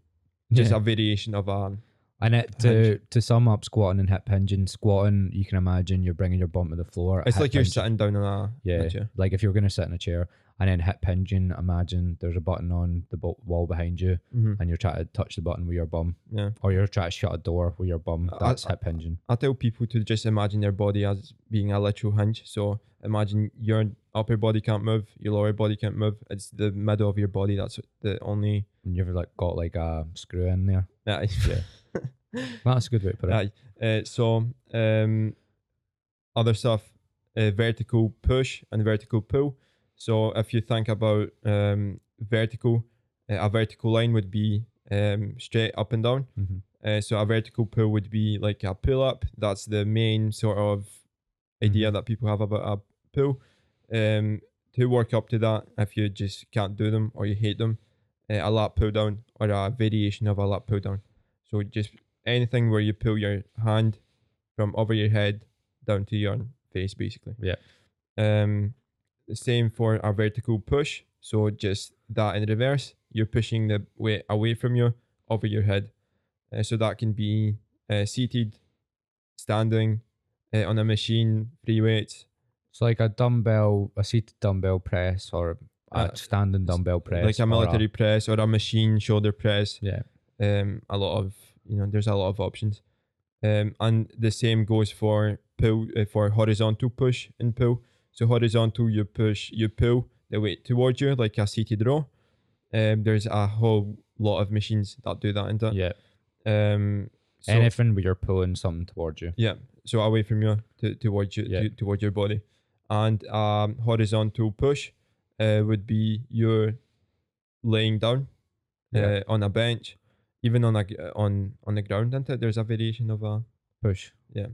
just Yeah. a variation of a And it, to to sum up squatting and hip hinging, squatting you can imagine you're bringing your bum to the floor. It's like you're sitting down on a Yeah, a like if you're gonna sit in a chair and then hip hinging, imagine there's a button on the bo- wall behind you, Mhm. and you're trying to touch the button with your bum, Yeah, or you're trying to shut a door with your bum. That's I- hip hinging. I tell people to just imagine their body as being a literal hinge. So imagine your upper body can't move, your lower body can't move. It's the middle of your body that's the only. And you've like got like a screw in there. Yeah. That's a good way to put it. Uh, so um, other stuff, uh, vertical push and vertical pull. So if you think about um, vertical, uh, a vertical line would be um, straight up and down. hmm Uh, so a vertical pull would be like a pull up. That's the main sort of idea that people have about a pull. Um, to work up to that, if you just can't do them or you hate them, uh, a lat pull down or a variation of a lat pull down. So just anything where you pull your hand from over your head down to your face, basically. Yeah. Um, the same for a vertical push. So just that in reverse, you're pushing the weight away from you over your head. Uh, so that can be uh, seated, standing, uh, on a machine, free weights, It's like a dumbbell, a seated dumbbell press, or a Uh, standing dumbbell press, like a military press or a machine shoulder press. yeah, Um, a lot of you know, there's a lot of options. Um, and the same goes for pull uh, for horizontal push and pull. So horizontal, you push, you pull the weight towards you like a seated row. Um, there's a whole lot of machines that do that. Into it. yeah. Um, so, Anything where you're pulling something towards you. Yeah, so away from you to towards you Yeah. to, towards your body, and um, horizontal push uh, would be you laying down Yeah. uh, on a bench, even on a uh, on on the ground. Isn't it? There's a variation of a Push. Yeah.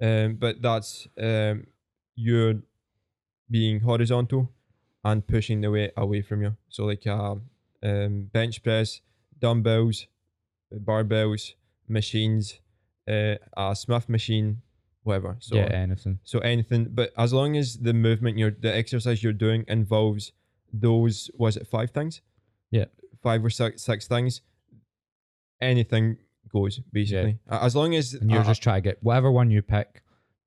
Um, but that's um, you being horizontal and pushing the weight away from you. So like a um, bench press, dumbbells, barbells, machines, uh, a Smith machine, whatever. So yeah, anything. so anything, but as long as the movement you're the exercise you're doing involves those was it five things? Yeah. Five or six six things. Anything goes basically. A- As long as And you're uh, just trying to get whatever one you pick,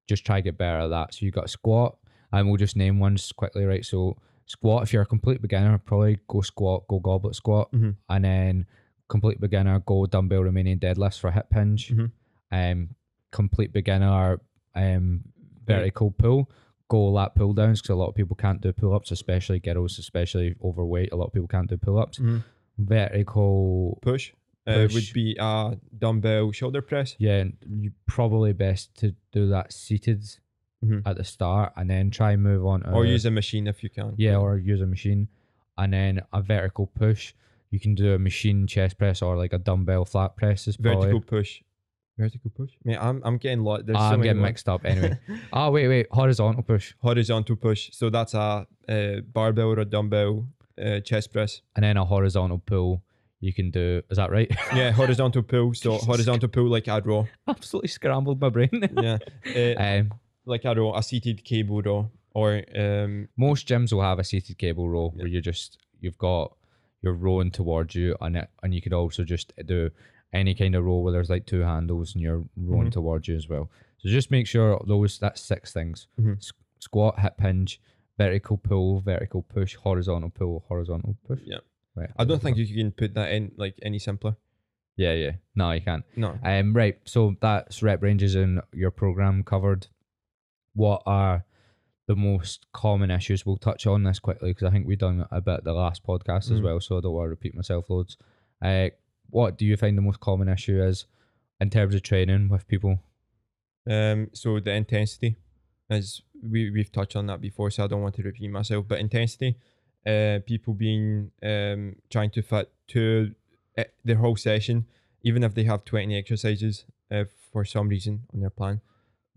just try to get better at that. So you got squat, and we'll just name ones quickly, right? So squat, if you're a complete beginner, probably go squat, go goblet squat, Mhm. and then complete beginner, go dumbbell Romanian deadlifts for hip hinge. Mhm. Um, complete beginner, um, vertical pull. Go lat pull downs because a lot of people can't do pull ups, especially girls, especially overweight. A lot of people can't do pull ups. Mhm. Vertical push. uh, would be a dumbbell shoulder press. Yeah, you probably best to do that seated Mhm. at the start, and then try and move on. To, or use a machine if you can. yeah, or use a machine, and then a vertical push. You can do a machine chest press or like a dumbbell flat press. Is probably. vertical push. Vertical push. Mate, I'm I'm getting lot. There's I'm many getting mixed up anyway. Ah, wait, wait, horizontal push, Horizontal push. So that's a uh, barbell or a dumbbell uh, chest press. and then a horizontal pull. You can do. Is that right? Yeah, horizontal pull. So Jesus horizontal pull like a row. Absolutely scrambled my brain. Yeah, uh, um, like a row, a seated cable row, or um, most gyms will have a seated cable row where you just you've got you're rowing towards you and it and you could also just do any kind of row where there's like two handles and you're rowing Mhm. towards you as well. So just make sure those that's six things: Mhm. S- squat, hip hinge, vertical pull, vertical push, horizontal pull, horizontal push. Yeah. Right. I don't think you can put that in like any simpler. Yeah, yeah. No, you can't. No. Um, right. So that's rep ranges in your program covered. What are the most common issues? We'll touch on this quickly because I think we've done a bit the last podcast as Mm. well, so I don't want to repeat myself loads. Uh, what do you find the most common issue is in terms of training with people? Um, so the intensity, as we we've touched on that before, so I don't want to repeat myself. But intensity, uh, people being um trying to fit to uh, their whole session, even if they have twenty exercises, uh, for some reason on their plan,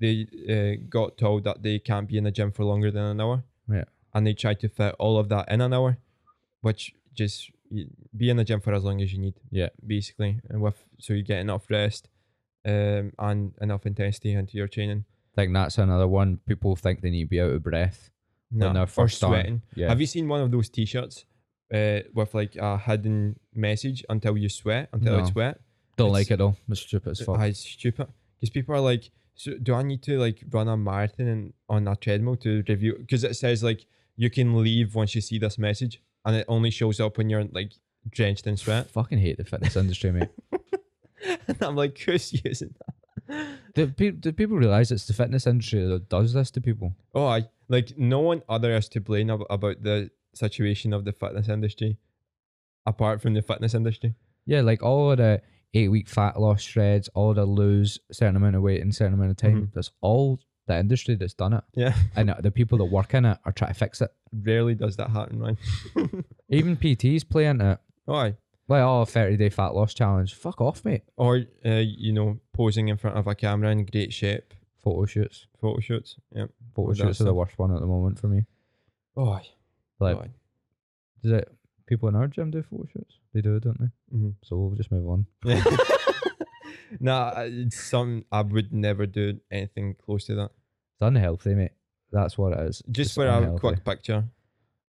they uh, got told that they can't be in the gym for longer than an hour. Yeah. And they try to fit all of that in an hour, which just be in the gym for as long as you need. Yeah. Basically, and with so you get enough rest, um, and enough intensity into your training. I think that's another one. People think they need to be out of breath when Nah, they're first starting. sweating. Yeah. Have you seen one of those T-shirts uh, with like a hidden message until you sweat, until it's No. wet? don't it's- like it though. It's stupid as fuck. Ah, it's stupid. Because people are like, so do I need to like run a marathon and, on a treadmill to review? Because it says like you can leave once you see this message, and it only shows up when you're like drenched in sweat. fucking hate the fitness industry, mate. and I'm like, who's using that? Do, pe- do people realize it's the fitness industry that does this to people? Oh, I like no one other is to blame ab- about the situation of the fitness industry, apart from the fitness industry. Yeah, like all of the eight week fat loss shreds, all the lose certain amount of weight in certain amount of time. Mhm. That's all the industry that's done it, Yeah, and the people that work in it are trying to fix it. rarely does that happen, man. Even PTs play into it. aye. Like, oh, 30 day fat loss challenge. Fuck off, mate. or uh, you know, posing in front of a camera in great shape, Photo shoots. photo shoots. Yeah. Photo shoots are the worst one at the moment for me. Oh. Like, oh, does it? People in our gym do photo shoots. They do, don't they? Mhm. So we'll just move on. nah, it's something I would never do anything close to that. It's unhealthy, mate. That's what it is. Just for a quick picture.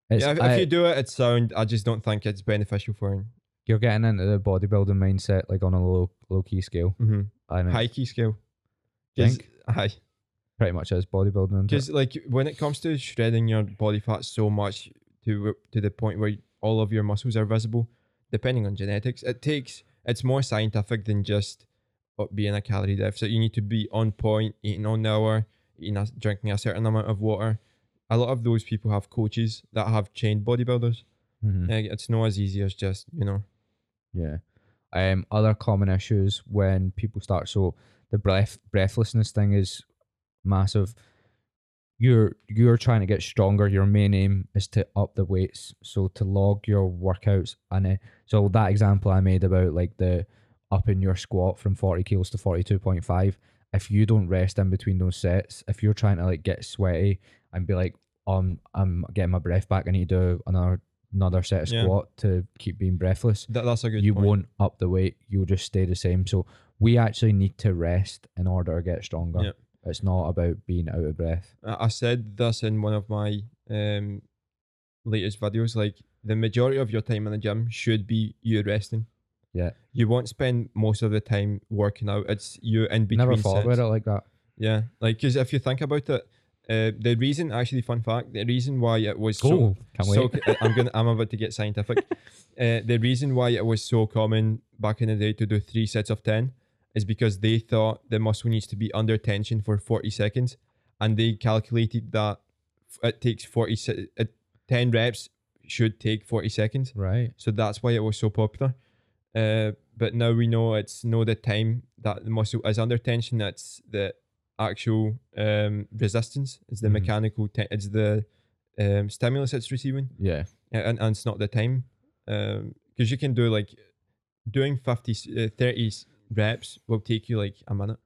It's, yeah, if, I- if you do it, it's sound. I just don't think it's beneficial for him. you're getting into the bodybuilding mindset, like on a low low key scale. Mm-hmm. And it High key scale. Think? Aye. pretty much is bodybuilding. Because like when it comes to shredding your body fat so much to to the point where all of your muscles are visible, depending on genetics, it takes it's more scientific than just uh, being a calorie deficit. You need to be on point, eating on the hour, eating a, drinking a certain amount of water. A lot of those people have coaches that have trained bodybuilders. Mhm. It's not as easy as just you know. Yeah. Um, other common issues when people start so the breath breathlessness thing is massive. You're you're trying to get stronger. Your main aim is to up the weights, so to log your workouts and uh, so that example I made about like the upping your squat from forty kilos to forty two point five. If you don't rest in between those sets, if you're trying to like get sweaty and be like, um, I'm getting my breath back, I need to do another another set of Yeah. squat to keep being breathless That, that's a good. you point. won't up the weight you'll just stay the same so we actually need to rest in order to get stronger Yep. It's not about being out of breath I I said this in one of my um latest videos. Like the majority of your time in the gym should be you resting. Yeah. You won't spend most of the time working out. It's you in between. never thought sets. about it like that Yeah, like because if you think about it, uh, the reason actually fun fact, the reason why it was so cool can't so c- I'm gonna I'm about to get scientific. uh, the reason why it was so common back in the day to do three sets of ten is because they thought the muscle needs to be under tension for 40 seconds, and they calculated that it takes 40 se- uh, 10 reps should take 40 seconds. right So that's why it was so popular. Uh, but now we know it's no the time that the muscle is under tension. that's the actual um, resistance. It's the Mhm. mechanical. Te- it's the um, stimulus it's receiving, Yeah. and, and it's not the time. Because you can do like doing 50, s- uh, 30 s- reps will take you like a minute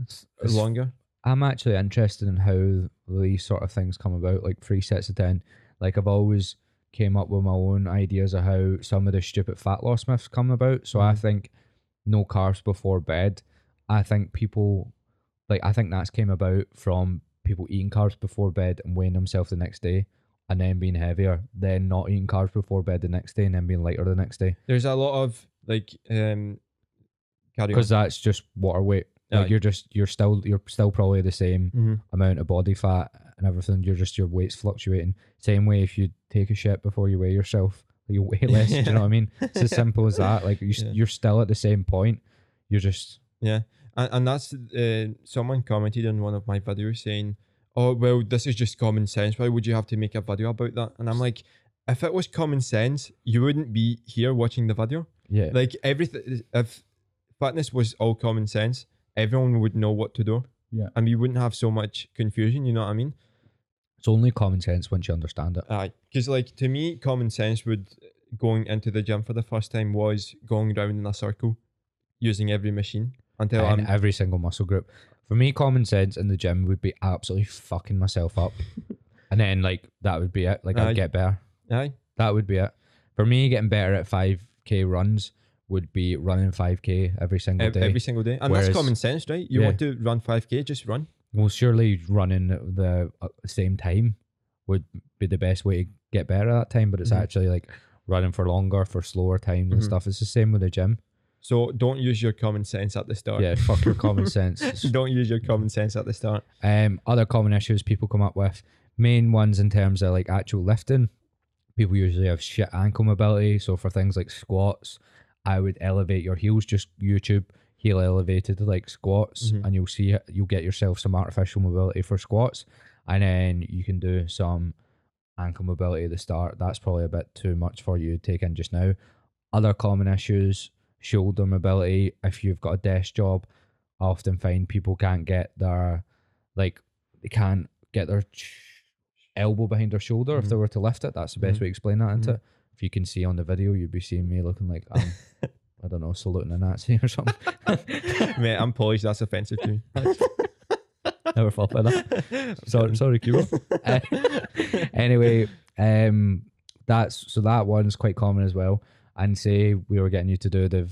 It's, or longer. I'm actually interested in how these sort of things come about, like three sets of ten. Like I've always came up with my own ideas of how some of the stupid fat loss myths come about. So I Mhm. think no carbs before bed. I think people like I think that's came about from people eating carbs before bed and weighing themselves the next day and then being heavier, then not eating carbs before bed the next day and then being lighter the next day. There's a lot of like um, carry on. Because that's just water weight. Like Aye. you're just you're still you're still probably the same Mhm. amount of body fat and everything. You're just your weight's fluctuating. Same way if you take a shit before you weigh yourself, you weigh less. Do you know what I mean? It's as simple as that. Like you, s Yeah. you're still at the same point. You're just Yeah, and and that's uh, someone commented on one of my videos saying, "Oh well, this is just common sense. Why would you have to make a video about that?" And I'm like, if it was common sense, you wouldn't be here watching the video. yeah. Like everything, if fitness was all common sense, everyone would know what to do. Yeah. and we wouldn't have so much confusion. You know what I mean? it's only common sense once you understand it. Aye, because like to me, common sense would going into the gym for the first time was going round in a circle, using every machine until in I'm every single muscle group. For me, common sense in the gym would be absolutely fucking myself up, and then like that would be it. Like Aye. I'd get better. aye. That would be it. For me, getting better at five k runs would be running five k every single day. every single day. And Whereas- that's common sense, right? You Yeah. want to run 5k, just run. Well, surely running the uh, same time would be the best way to get better at that time, but it's Mhm. actually like running for longer, for slower times and Mhm. stuff. It's the same with the gym. So don't use your common sense at the start. Yeah, fuck your common sense. Don't use your common sense at the start. Um, other common issues people come up with, main ones in terms of like actual lifting, people usually have shit ankle mobility. So for things like squats, I would elevate your heels. Just YouTube heel elevated like squats, Mhm. and you'll see it. You'll get yourself some artificial mobility for squats, and then you can do some ankle mobility at the start. That's probably a bit too much for you to take in just now. Other common issues, shoulder mobility. If you've got a desk job, I often find people can't get their like they can't get their ch- elbow behind their shoulder if they were to lift it. That's the best Mhm. way to explain that, isn't Mhm. it? If you can see on the video, you'd be seeing me looking like I'm, I don't know, saluting a Nazi or something. Mate, I'm Polish. That's offensive to me. Never thought about that. Sorry, sorry, Kuba. Uh, anyway, um, that's so that one's quite common as well. And say we were getting you to do the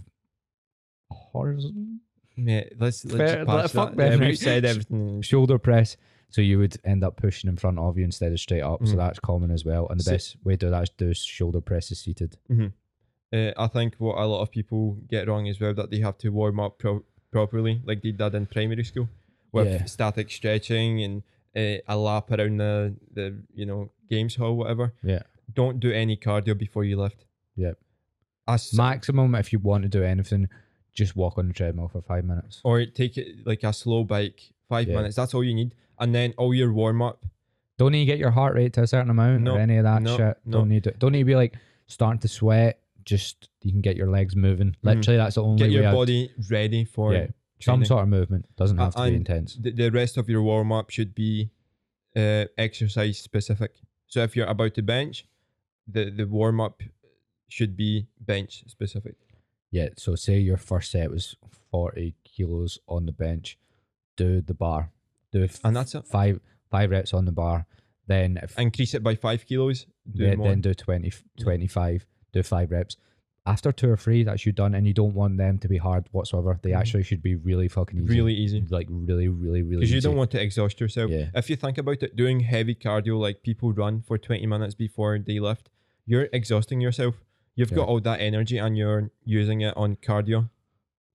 horizontal Mate, let's, let's Fair- just pass fuck that. them, Yeah, we've said everything. shoulder press. So you would end up pushing in front of you instead of straight up. So Mhm. that's common as well. And the So- best way to do that is do shoulder presses seated. Uh, I think what a lot of people get wrong as well that they have to warm up pro- properly, like they did in primary school, with Yeah. static stretching and uh, a lap around the the you know games hall, whatever. Yeah. Don't do any cardio before you lift. Yep. As, Maximum, if you want to do anything, just walk on the treadmill for five minutes. or take it like a slow bike, five Yeah. minutes. That's all you need, and then all your warm up. Don't need to get your heart rate to a certain amount No, or any of that no, shit. no. Don't need to. Don't need to be like starting to sweat. Just you can get your legs moving. Literally, that's the only. Get your body ready for yeah, some sort of movement doesn't Uh, have to be intense. the, the rest of your warm up should be uh, exercise specific. So if you're about to bench, the the warm up should be bench specific. Yeah. So say your first set was forty kilos on the bench. Do the bar. Do f- And that's it. five five reps on the bar. Then if Increase it by five kilos. Do then, more. then do 20, 25, do five reps. After two or three, that's you done, and you don't want them to be hard whatsoever. They Mhm. actually should be really fucking easy. really easy. like really, really, really. Because you don't want to exhaust yourself. Yeah. If you think about it, doing heavy cardio like people run for 20 minutes before they lift, you're exhausting yourself. You've got all that energy and you're using it on cardio.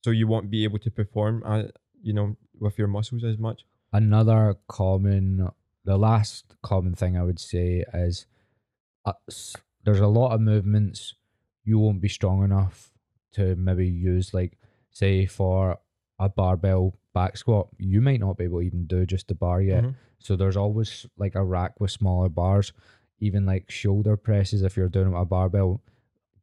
So you won't be able to perform, uh, you know, with your muscles as much. Another common, the last common thing I would say is, uh, there's a lot of movements you won't be strong enough to maybe use. Like, say for a barbell back squat, you might not be able to even do just the bar yet. Mhm. So there's always like a rack with smaller bars. Even like shoulder presses, if you're doing a barbell,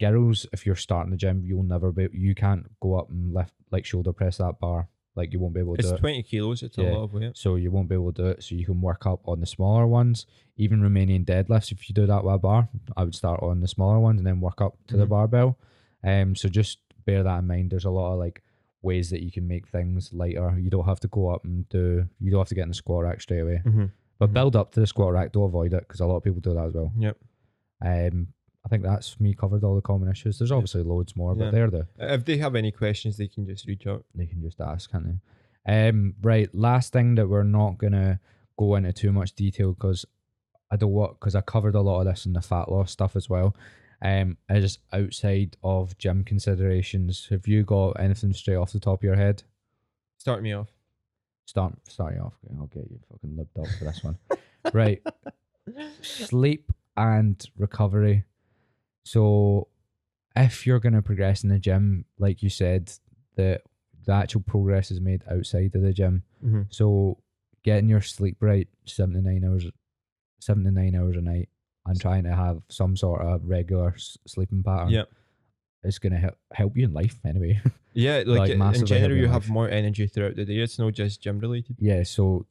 girls, if you're starting the gym, you'll never be. You can't go up and lift like shoulder press that bar. Like you won't be able to. It's do it. 20 kilos. It's Yeah. a lot of weight. so you won't be able to do it. So you can work up on the smaller ones. Even Romanian deadlifts, if you do that with a bar, I would start on the smaller ones and then work up to the Mhm. barbell. Um, so just bear that in mind. There's a lot of like ways that you can make things lighter. You don't have to go up and do. You don't have to get in the squat rack straight away. Mm-hmm. But Mhm. build up to the squat rack. Don't avoid it because a lot of people do that as well. Yep. Um, I think that's me covered all the common issues. There's obviously loads more, but Yeah. they're the If they have any questions, they can just reach out. they can just ask, can't they? Um, right. Last thing that we're not gonna go into too much detail because I don't want because I covered a lot of this in the fat loss stuff as well. Um, is outside of gym considerations. Have you got anything straight off the top of your head? Start me off. Start starting off. I'll get you fucking libbed up for this one. right. Sleep and recovery. So, if you're gonna progress in the gym, like you said, the the actual progress is made outside of the gym. Mm-hmm. So, getting your sleep right, seven to nine hours, seven to nine hours a night, and trying to have some sort of regular s- sleeping pattern. Yeah. It's gonna help help you in life anyway. Yeah, Like, like, in general, you in have more energy throughout the day. It's not just gym related. yeah. So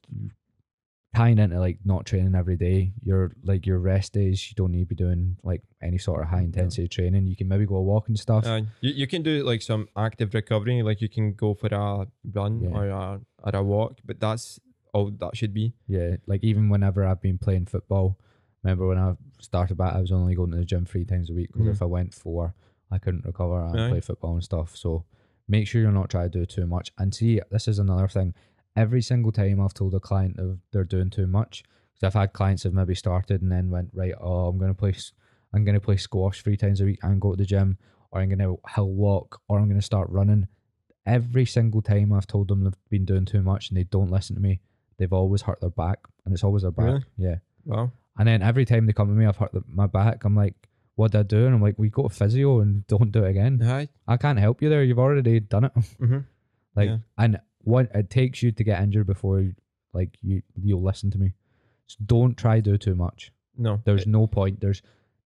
tying into like not training every day, your like your rest days, you don't need to be doing like any sort of high intensity training. You can maybe go a walk and stuff. Uh, you, you can do like some active recovery, like you can go for a run Yeah. or a or a walk, but that's all that should be. Yeah, like even whenever I've been playing football, remember when I started back, I was only going to the gym three times a week because Mhm. if I went four, I couldn't recover and play football and stuff. So make sure you're not trying to do too much. And see, this is another thing. Every single time I've told a client of they're doing too much, because I've had clients have maybe started and then went right. Oh, I'm gonna play, I'm gonna play squash three times a week and go to the gym, or I'm gonna hill walk, or I'm gonna start running. Every single time I've told them they've been doing too much and they don't listen to me, they've always hurt their back, and it's always their back. Really? Yeah. Wow. And then every time they come to me, I've hurt the, my back. I'm like, what did I do? And I'm like, we go to physio and don't do it again. Hi. I can't help you there. You've already done it. Mm-hmm. Like, Yeah. and what it takes you to get injured before, like you you'll listen to me. So don't try do too much. No, There's no point. There's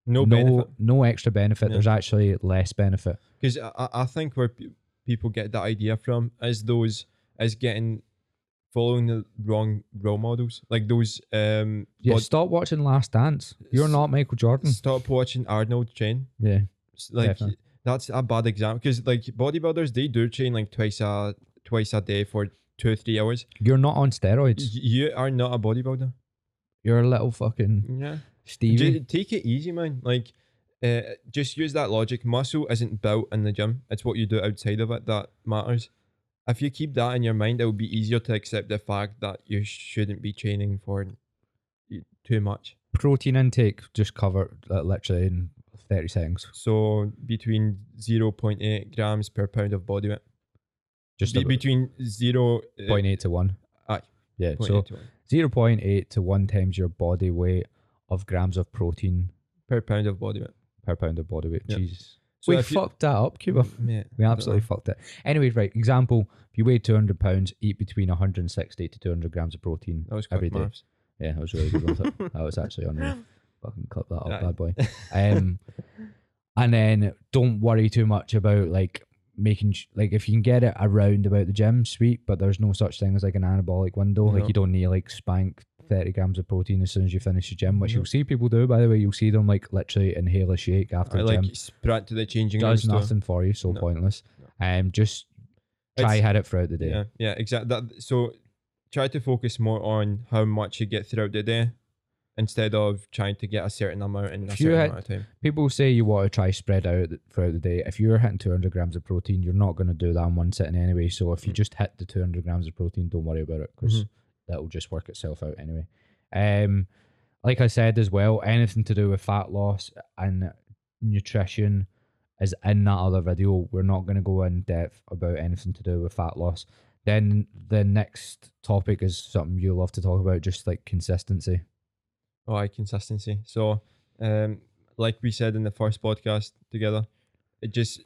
no, no benefit. no extra benefit. Yeah. There's actually less benefit. Because I, I- think where pe- people get that idea from is those is getting following the wrong role models, like those um. Yeah, bod- stop watching Last Dance. You're S- not Michael Jordan. Stop watching Arnold train. Yeah, Like Definitely. that's a bad example because like bodybuilders they do train like twice a twice a day for two or three hours. you're not on steroids. You are not a bodybuilder. You're a little fucking Yeah. Stevie. J- take it easy, man. Like, uh, just use that logic. Muscle isn't built in the gym. It's what you do outside of it that matters. If you keep that in your mind, it will be easier to accept the fact that you shouldn't be training for too much. protein intake just cover uh, literally in 30 seconds So between zero point eight grams per pound of body weight. Just Be- about between zero uh, 0.8 to 1 Aye. yeah point so eight to one 0.8 to 1 times your body weight of grams of protein per pound of body weight. per pound of body weight Yeah. jeez So we if you- fucked that up Kuba Mate, we absolutely fucked it anyway right example if you weigh 200 pounds eat between 160 to 200 grams of protein That was every quick day maths. yeah that was really good wasn't it? that was actually unreal fucking clip that up Aye. bad boy um and then don't worry too much about like making sh- like if you can get it around about the gym sweet but there's no such thing as like an anabolic window. Like you don't need to, like spank 30 grams of protein as soon as you finish the gym which No. you'll see people do by the way. You'll see them like literally inhale a shake after I the like gym. the changing does nothing for you so No. pointless. Um just try It's- hit it throughout the day. Yeah, yeah, exactly. That so try to focus more on how much you get throughout the day instead of trying to get a certain amount in a If you certain had- amount of time. people say you want to try spread out throughout the day. If you're hitting 200 grams of protein, you're not going to do that in one sitting anyway. So if you Mm. just hit the 200 grams of protein, don't worry about it because Mhm. that'll just work itself out anyway. Um, like I said as well, anything to do with fat loss and nutrition is in that other video. We're not going to go in depth about anything to do with fat loss. Then the next topic is something you love to talk about, just like consistency. Oh, I consistency. So, um, like we said in the first podcast together, it just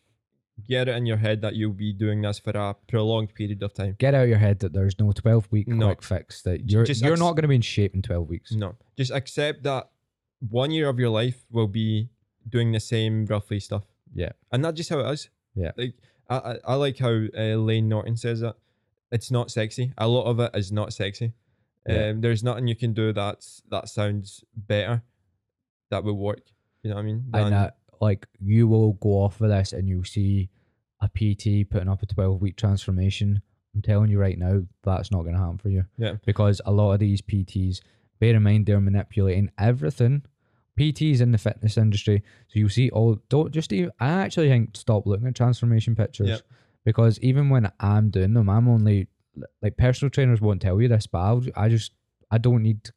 get it in your head that you'll be doing this for a prolonged period of time. get out of your head that there's no 12 week No. quick fix that you're just you're not going to be in shape in 12 weeks No, just accept that one year of your life will be doing the same roughly stuff. Yeah. and that's just how it is. Yeah. like I I, I like how uh, Layne Norton says that it's not sexy. A lot of it is not sexy. Yeah. Um, there's nothing you can do that's that sounds better. That will work. You know what I mean? and Than- uh, like you will go off of this and you'll see a PT putting up a 12 week transformation. I'm telling you right now, that's not going to happen for you. Yeah. Because a lot of these PTs, bear in mind, they're manipulating everything. PTs in the fitness industry. So you see all, don't just even, I actually think stop looking at transformation pictures. Yep. Because even when I'm doing them, I'm only, like personal trainers won't tell you this, but I'll, I just, I don't need,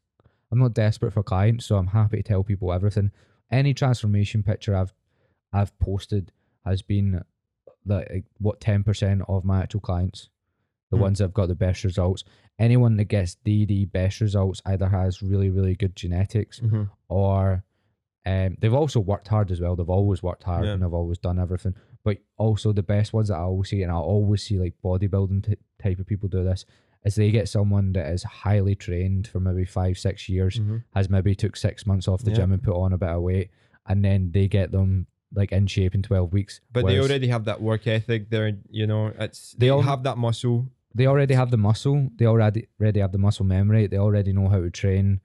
I'm not desperate for clients, so I'm happy to tell people everything any transformation picture I've I've posted has been like what ten percent of my actual clients, the Hmm. ones that have got the best results. Anyone that gets the the best results either has really really good genetics Mhm. or um, they've also worked hard as well. They've always worked hard Yeah. and they've always done everything. But also the best ones that I always see, and I always see like bodybuilding t- type of people do this, is they get someone that is highly trained for maybe five six years Mhm. has maybe took six months off the Yeah. gym and put on a bit of weight, and then they get them like in shape in twelve weeks. But they already have that work ethic. They're you know it's They they, all- have that muscle. they already have the muscle. They already already have the muscle memory. They already know how to train,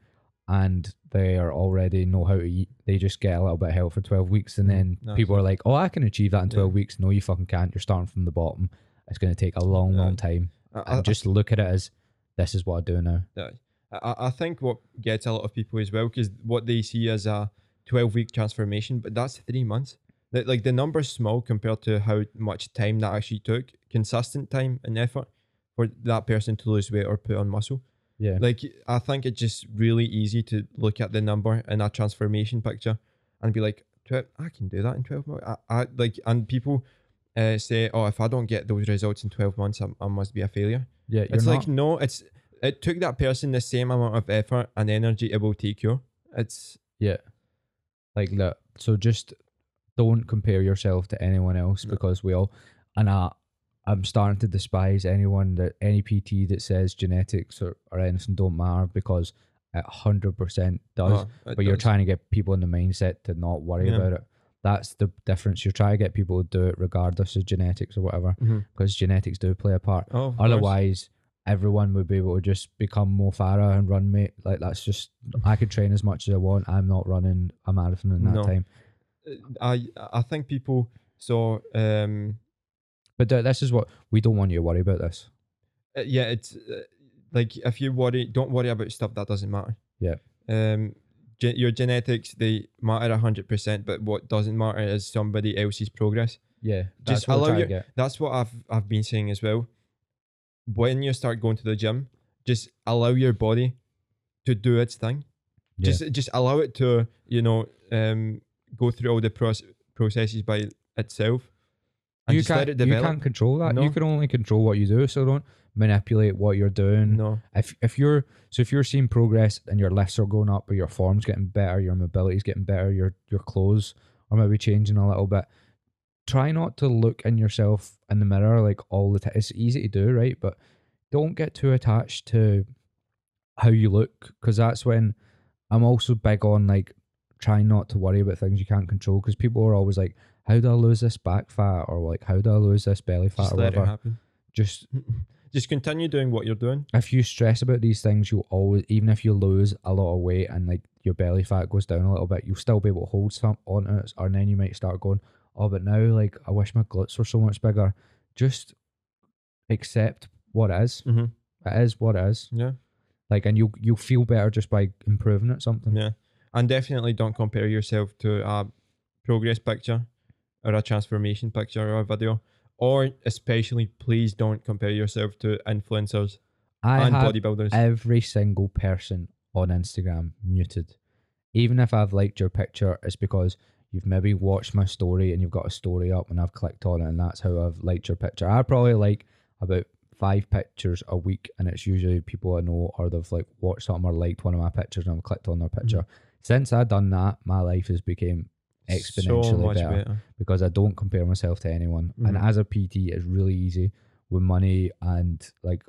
and they are already know how to eat. They just get a little bit of help for twelve weeks, and Mhm. then people are like, "Oh, I can achieve that in Yeah. twelve weeks." No, you fucking can't. You're starting from the bottom. It's going to take a long, Yeah. long time. I, And I- just look at it as this is what I do now. I, I I think what gets a lot of people as well because what they see as a twelve week transformation, but that's three months. Like the number's small compared to how much time that actually took, consistent time and effort for that person to lose weight or put on muscle. Yeah, Like I think it's just really easy to look at the number in a transformation picture and be like, I can do that in twelve months. I, I like, and people uh, say, oh, if I don't get those results in twelve months, I, I must be a failure. yeah. You're it's not, like no, it's it took that person the same amount of effort and energy it will take you. It's Yeah. Like look, so just don't compare yourself to anyone else No. because we all and I I'm starting to despise anyone that any PT that says genetics or, or anything don't matter because it hundred percent does. oh, it but you're trying to get people in the mindset to not worry Yeah. about it. That's the difference. You're trying to get people to do it regardless of genetics or whatever, Mhm. because genetics do play a part. Oh. Otherwise, everyone would be able to just become Mo Farah and run mate. Like that's just I could train as much as I want. I'm not running a marathon in that No. time. Uh, I I think people so um But th- this is what we don't want you to worry about. This. uh, yeah it's uh, like if you worry don't worry about stuff that doesn't matter. Yeah. Um, ge- your genetics they matter hundred percent, but what doesn't matter is somebody else's progress. Yeah, Just allow your-. That's what I've I've been saying as well. When you start going to the gym, just allow your body to do its thing. Yeah. Just just allow it to you know um go through all the proce- processes by itself. You can't. You can't control that. You can only control what you do. So don't manipulate what you're doing. No. If if you're so if you're seeing progress and your lifts are going up or your form's getting better, your mobility's getting better, your your clothes are maybe changing a little bit. Try not to look in yourself in the mirror like all the time. It's easy to do, right? But don't get too attached to how you look because that's when I'm also big on like trying not to worry about things you can't control because people are always like, how do I lose this back fat or like how do I lose this belly fat Just or let it whatever? happen. Just Just continue doing what you're doing. if you stress about these things, you'll always, even if you lose a lot of weight and like your belly fat goes down a little bit, you'll still be able to hold some on it. And then you might start going, oh, but now like I wish my glutes were so much bigger. Just accept what it is. Mm-hmm. It is what it is. Yeah. Like, and you'll you'll feel better just by improving at something. Yeah. And definitely don't compare yourself to a progress picture or a transformation picture or a video. Or especially please don't compare yourself to influencers I and have bodybuilders. every single person on Instagram muted. Even if I've liked your picture, it's because you've maybe watched my story and you've got a story up and I've clicked on it and that's how I've liked your picture. I probably like about five pictures a week and it's usually people I know or they've like watched something or liked one of my pictures and I've clicked on their picture. Mm-hmm. Since I've done that, my life has became exponentially so much better better. because I don't compare myself to anyone. And Mhm. as a PT, it's really easy with money and like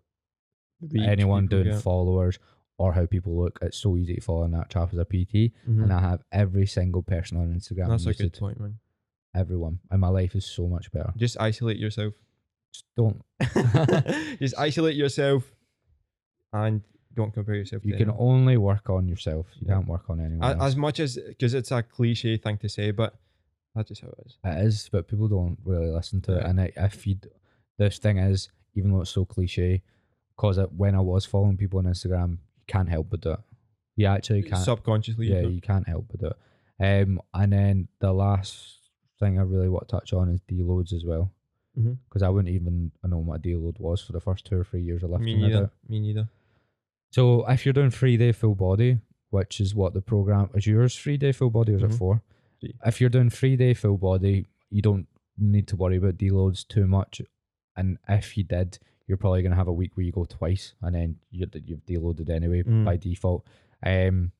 Reach anyone doing get. followers or how people look. It's so easy to follow in that trap as a PT. Mhm. And I have every single person on Instagram That's a good point, man. everyone, and my life is so much better. Just isolate yourself. Just don't. just isolate yourself and don't compare yourself You can anyone. only work on yourself. You Yeah. can't work on anyone. A- else. as much as because it's a cliche thing to say but that's just how it is It is, but people don't really listen to it. And I, if you, this thing is, even though it's so cliche, because when I was following people on Instagram, you can't help but do it. You actually can't. subconsciously yeah, know. you can't help but do it. Um, and then the last thing I really want to touch on is deloads as well, because I wouldn't even know what a deload was for the first two or three years of me lifting. I neither me neither So if you're doing three day full body, which is what the program is yours, three day full body or is Mhm. it four? Three. If you're doing three day full body, you don't need to worry about deloads too much. And if you did, you're probably gonna have a week where you go twice, and then you you've deloaded anyway Mm. by default. Um,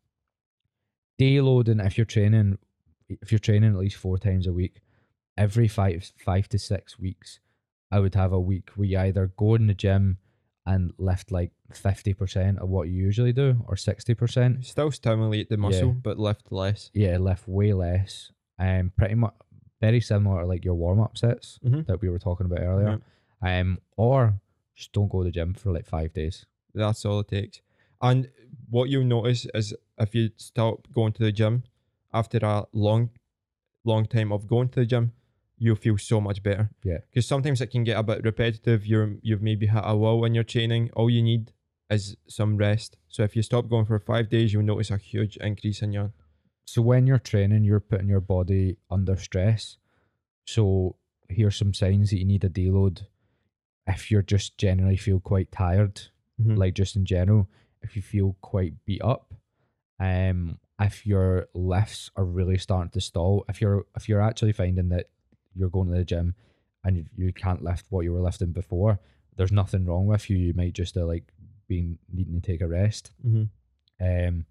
deloading if you're training, if you're training at least four times a week, every five five to six weeks, I would have a week where you either go in the gym and lift like fifty percent of what you usually do, or sixty percent. still stimulate the muscle but lift less Yeah, lift way less. Um, pretty much very similar to like your warm up sets Mhm. that we were talking about earlier. Um, or just don't go to the gym for like five days. that's all it takes and what you'll notice is if you stop going to the gym after a long long time of going to the gym you'll feel so much better Yeah. because sometimes it can get a bit repetitive you're you've maybe hit a wall in your training all you need is some rest so if you stop going for five days you'll notice a huge increase in your So when you're training, you're putting your body under stress. So here's some signs that you need a deload. If you're just generally feel quite tired, Mhm. like just in general, if you feel quite beat up, um, if your lifts are really starting to stall, if you're if you're actually finding that you're going to the gym and you, you can't lift what you were lifting before, there's nothing wrong with you. You might just uh, like being needing to take a rest. mm-hmm. Um,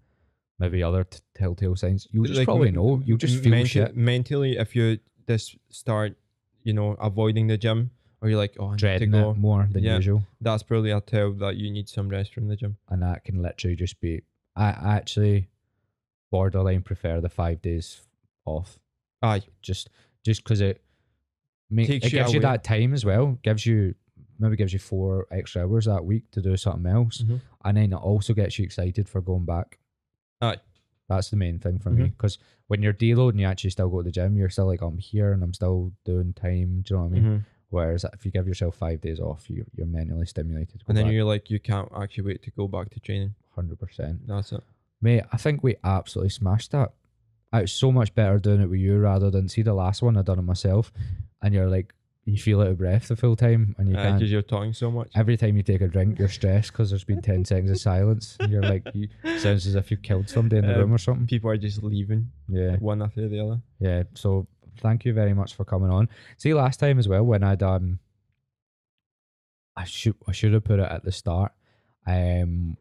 maybe other t- telltale signs. You'll just Like, probably know. You'll just feel menta- shit, mentally if you just start you know avoiding the gym or you're like oh I need to go more than Yeah. usual, that's probably a tell that you need some rest from the gym and that can literally just be. I I actually borderline prefer the five days off. aye just just because it make, it you gives you away. that time as well. Gives you maybe gives you four extra hours that week to do something else, Mhm. and then it also gets you excited for going back. Aye. That's the main thing for me because when you're deloading, you actually still go to the gym. You're still like I'm here and I'm still doing time. Do you know what I mean? Mhm. Whereas if you give yourself five days off, you you're mentally stimulated. and then you're like you can't actually wait to go back to training hundred percent. that's it Mate, I think we absolutely smashed that. It's so much better doing it with you rather than see the last one I done it myself, and you're like you feel out of breath the full time, and you can't. because you're talking so much Every time you take a drink, you're stressed because there's been ten seconds of silence. And you're like, you sounds as if you've killed somebody in the Um, room or something. people are just leaving Yeah, one after the other yeah. So thank you very much for coming on. See, last time as well when I'd um, I should I should have put it at the start, um,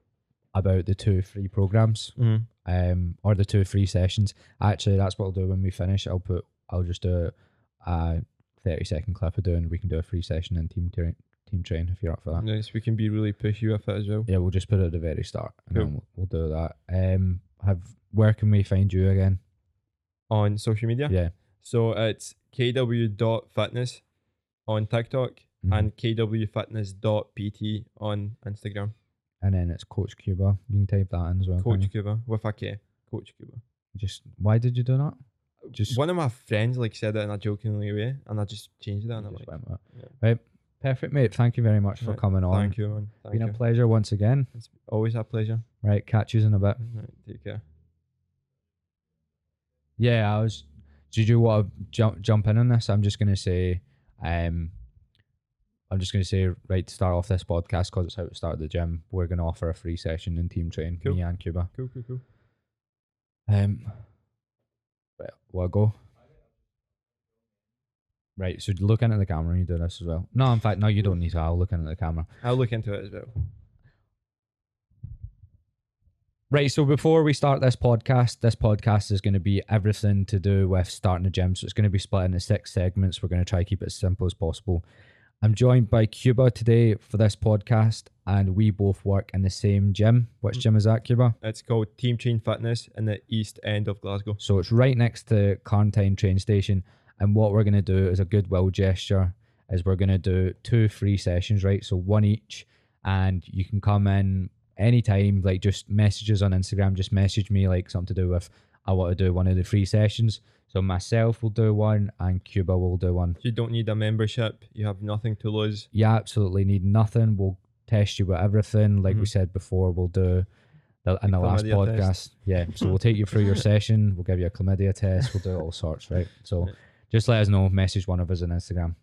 about the two free programs. mm-hmm. um, or the two free sessions. Actually, that's what I'll do when we finish. I'll put, I'll just do a thirty second clip of doing. We can do a free session in team train, team train if you're up for that. nice we can be really pushy with it as well Yeah, we'll just put it at the very start, and Cool. then we'll, we'll do that. Um, have where can we find you again? on social media Yeah, so it's kw.fitness on tiktok mhm. and kwfitness.pt on instagram and then it's Coach Kuba. You can type that in as well. coach Kuba with a k coach Kuba Just why did you do that? Just one of my friends like said it in a jokingly way and i just changed it and i'm like went with it. yeah. Right, perfect, mate. Thank you very much for Right, coming on. thank you man thank Been you a pleasure once again. it's always a pleasure Right, catch you in a bit. Right, take care Yeah, I was. Did you want to jump jump in on this? I'm just gonna say, um, I'm just gonna say right to start off this podcast because it's how it started the gym. We're gonna offer a free session in team train, Cool. me and Kuba. cool cool cool Um, right, will I go? Right, so look into the camera and you do this as well. No, in fact, no, you don't need to. I'll look into the camera. i'll look into it as well Right, so before we start this podcast, this podcast is going to be everything to do with starting a gym. So it's going to be split into six segments. We're going to try to keep it as simple as possible. I'm joined by Kuba today for this podcast, and we both work in the same gym. Which Mm. gym is that, Kuba? it's called team Train fitness in the east end of glasgow So it's right next to Carntyne train station. And what we're gonna do is a goodwill gesture. Is we're gonna do two free sessions, right? So one each, and you can come in anytime. Like just messages on Instagram. Just message me like something to do with I want to do one of the free sessions. So myself will do one, and Kuba will do one. You don't need a membership. You have nothing to lose. You absolutely need nothing. We'll test you with everything. Like we Mhm. said before, we'll do the, in the last podcast. test. Yeah. So we'll take you through your session. We'll give you a chlamydia test. We'll do all sorts, right? So just let us know. Message one of us on Instagram.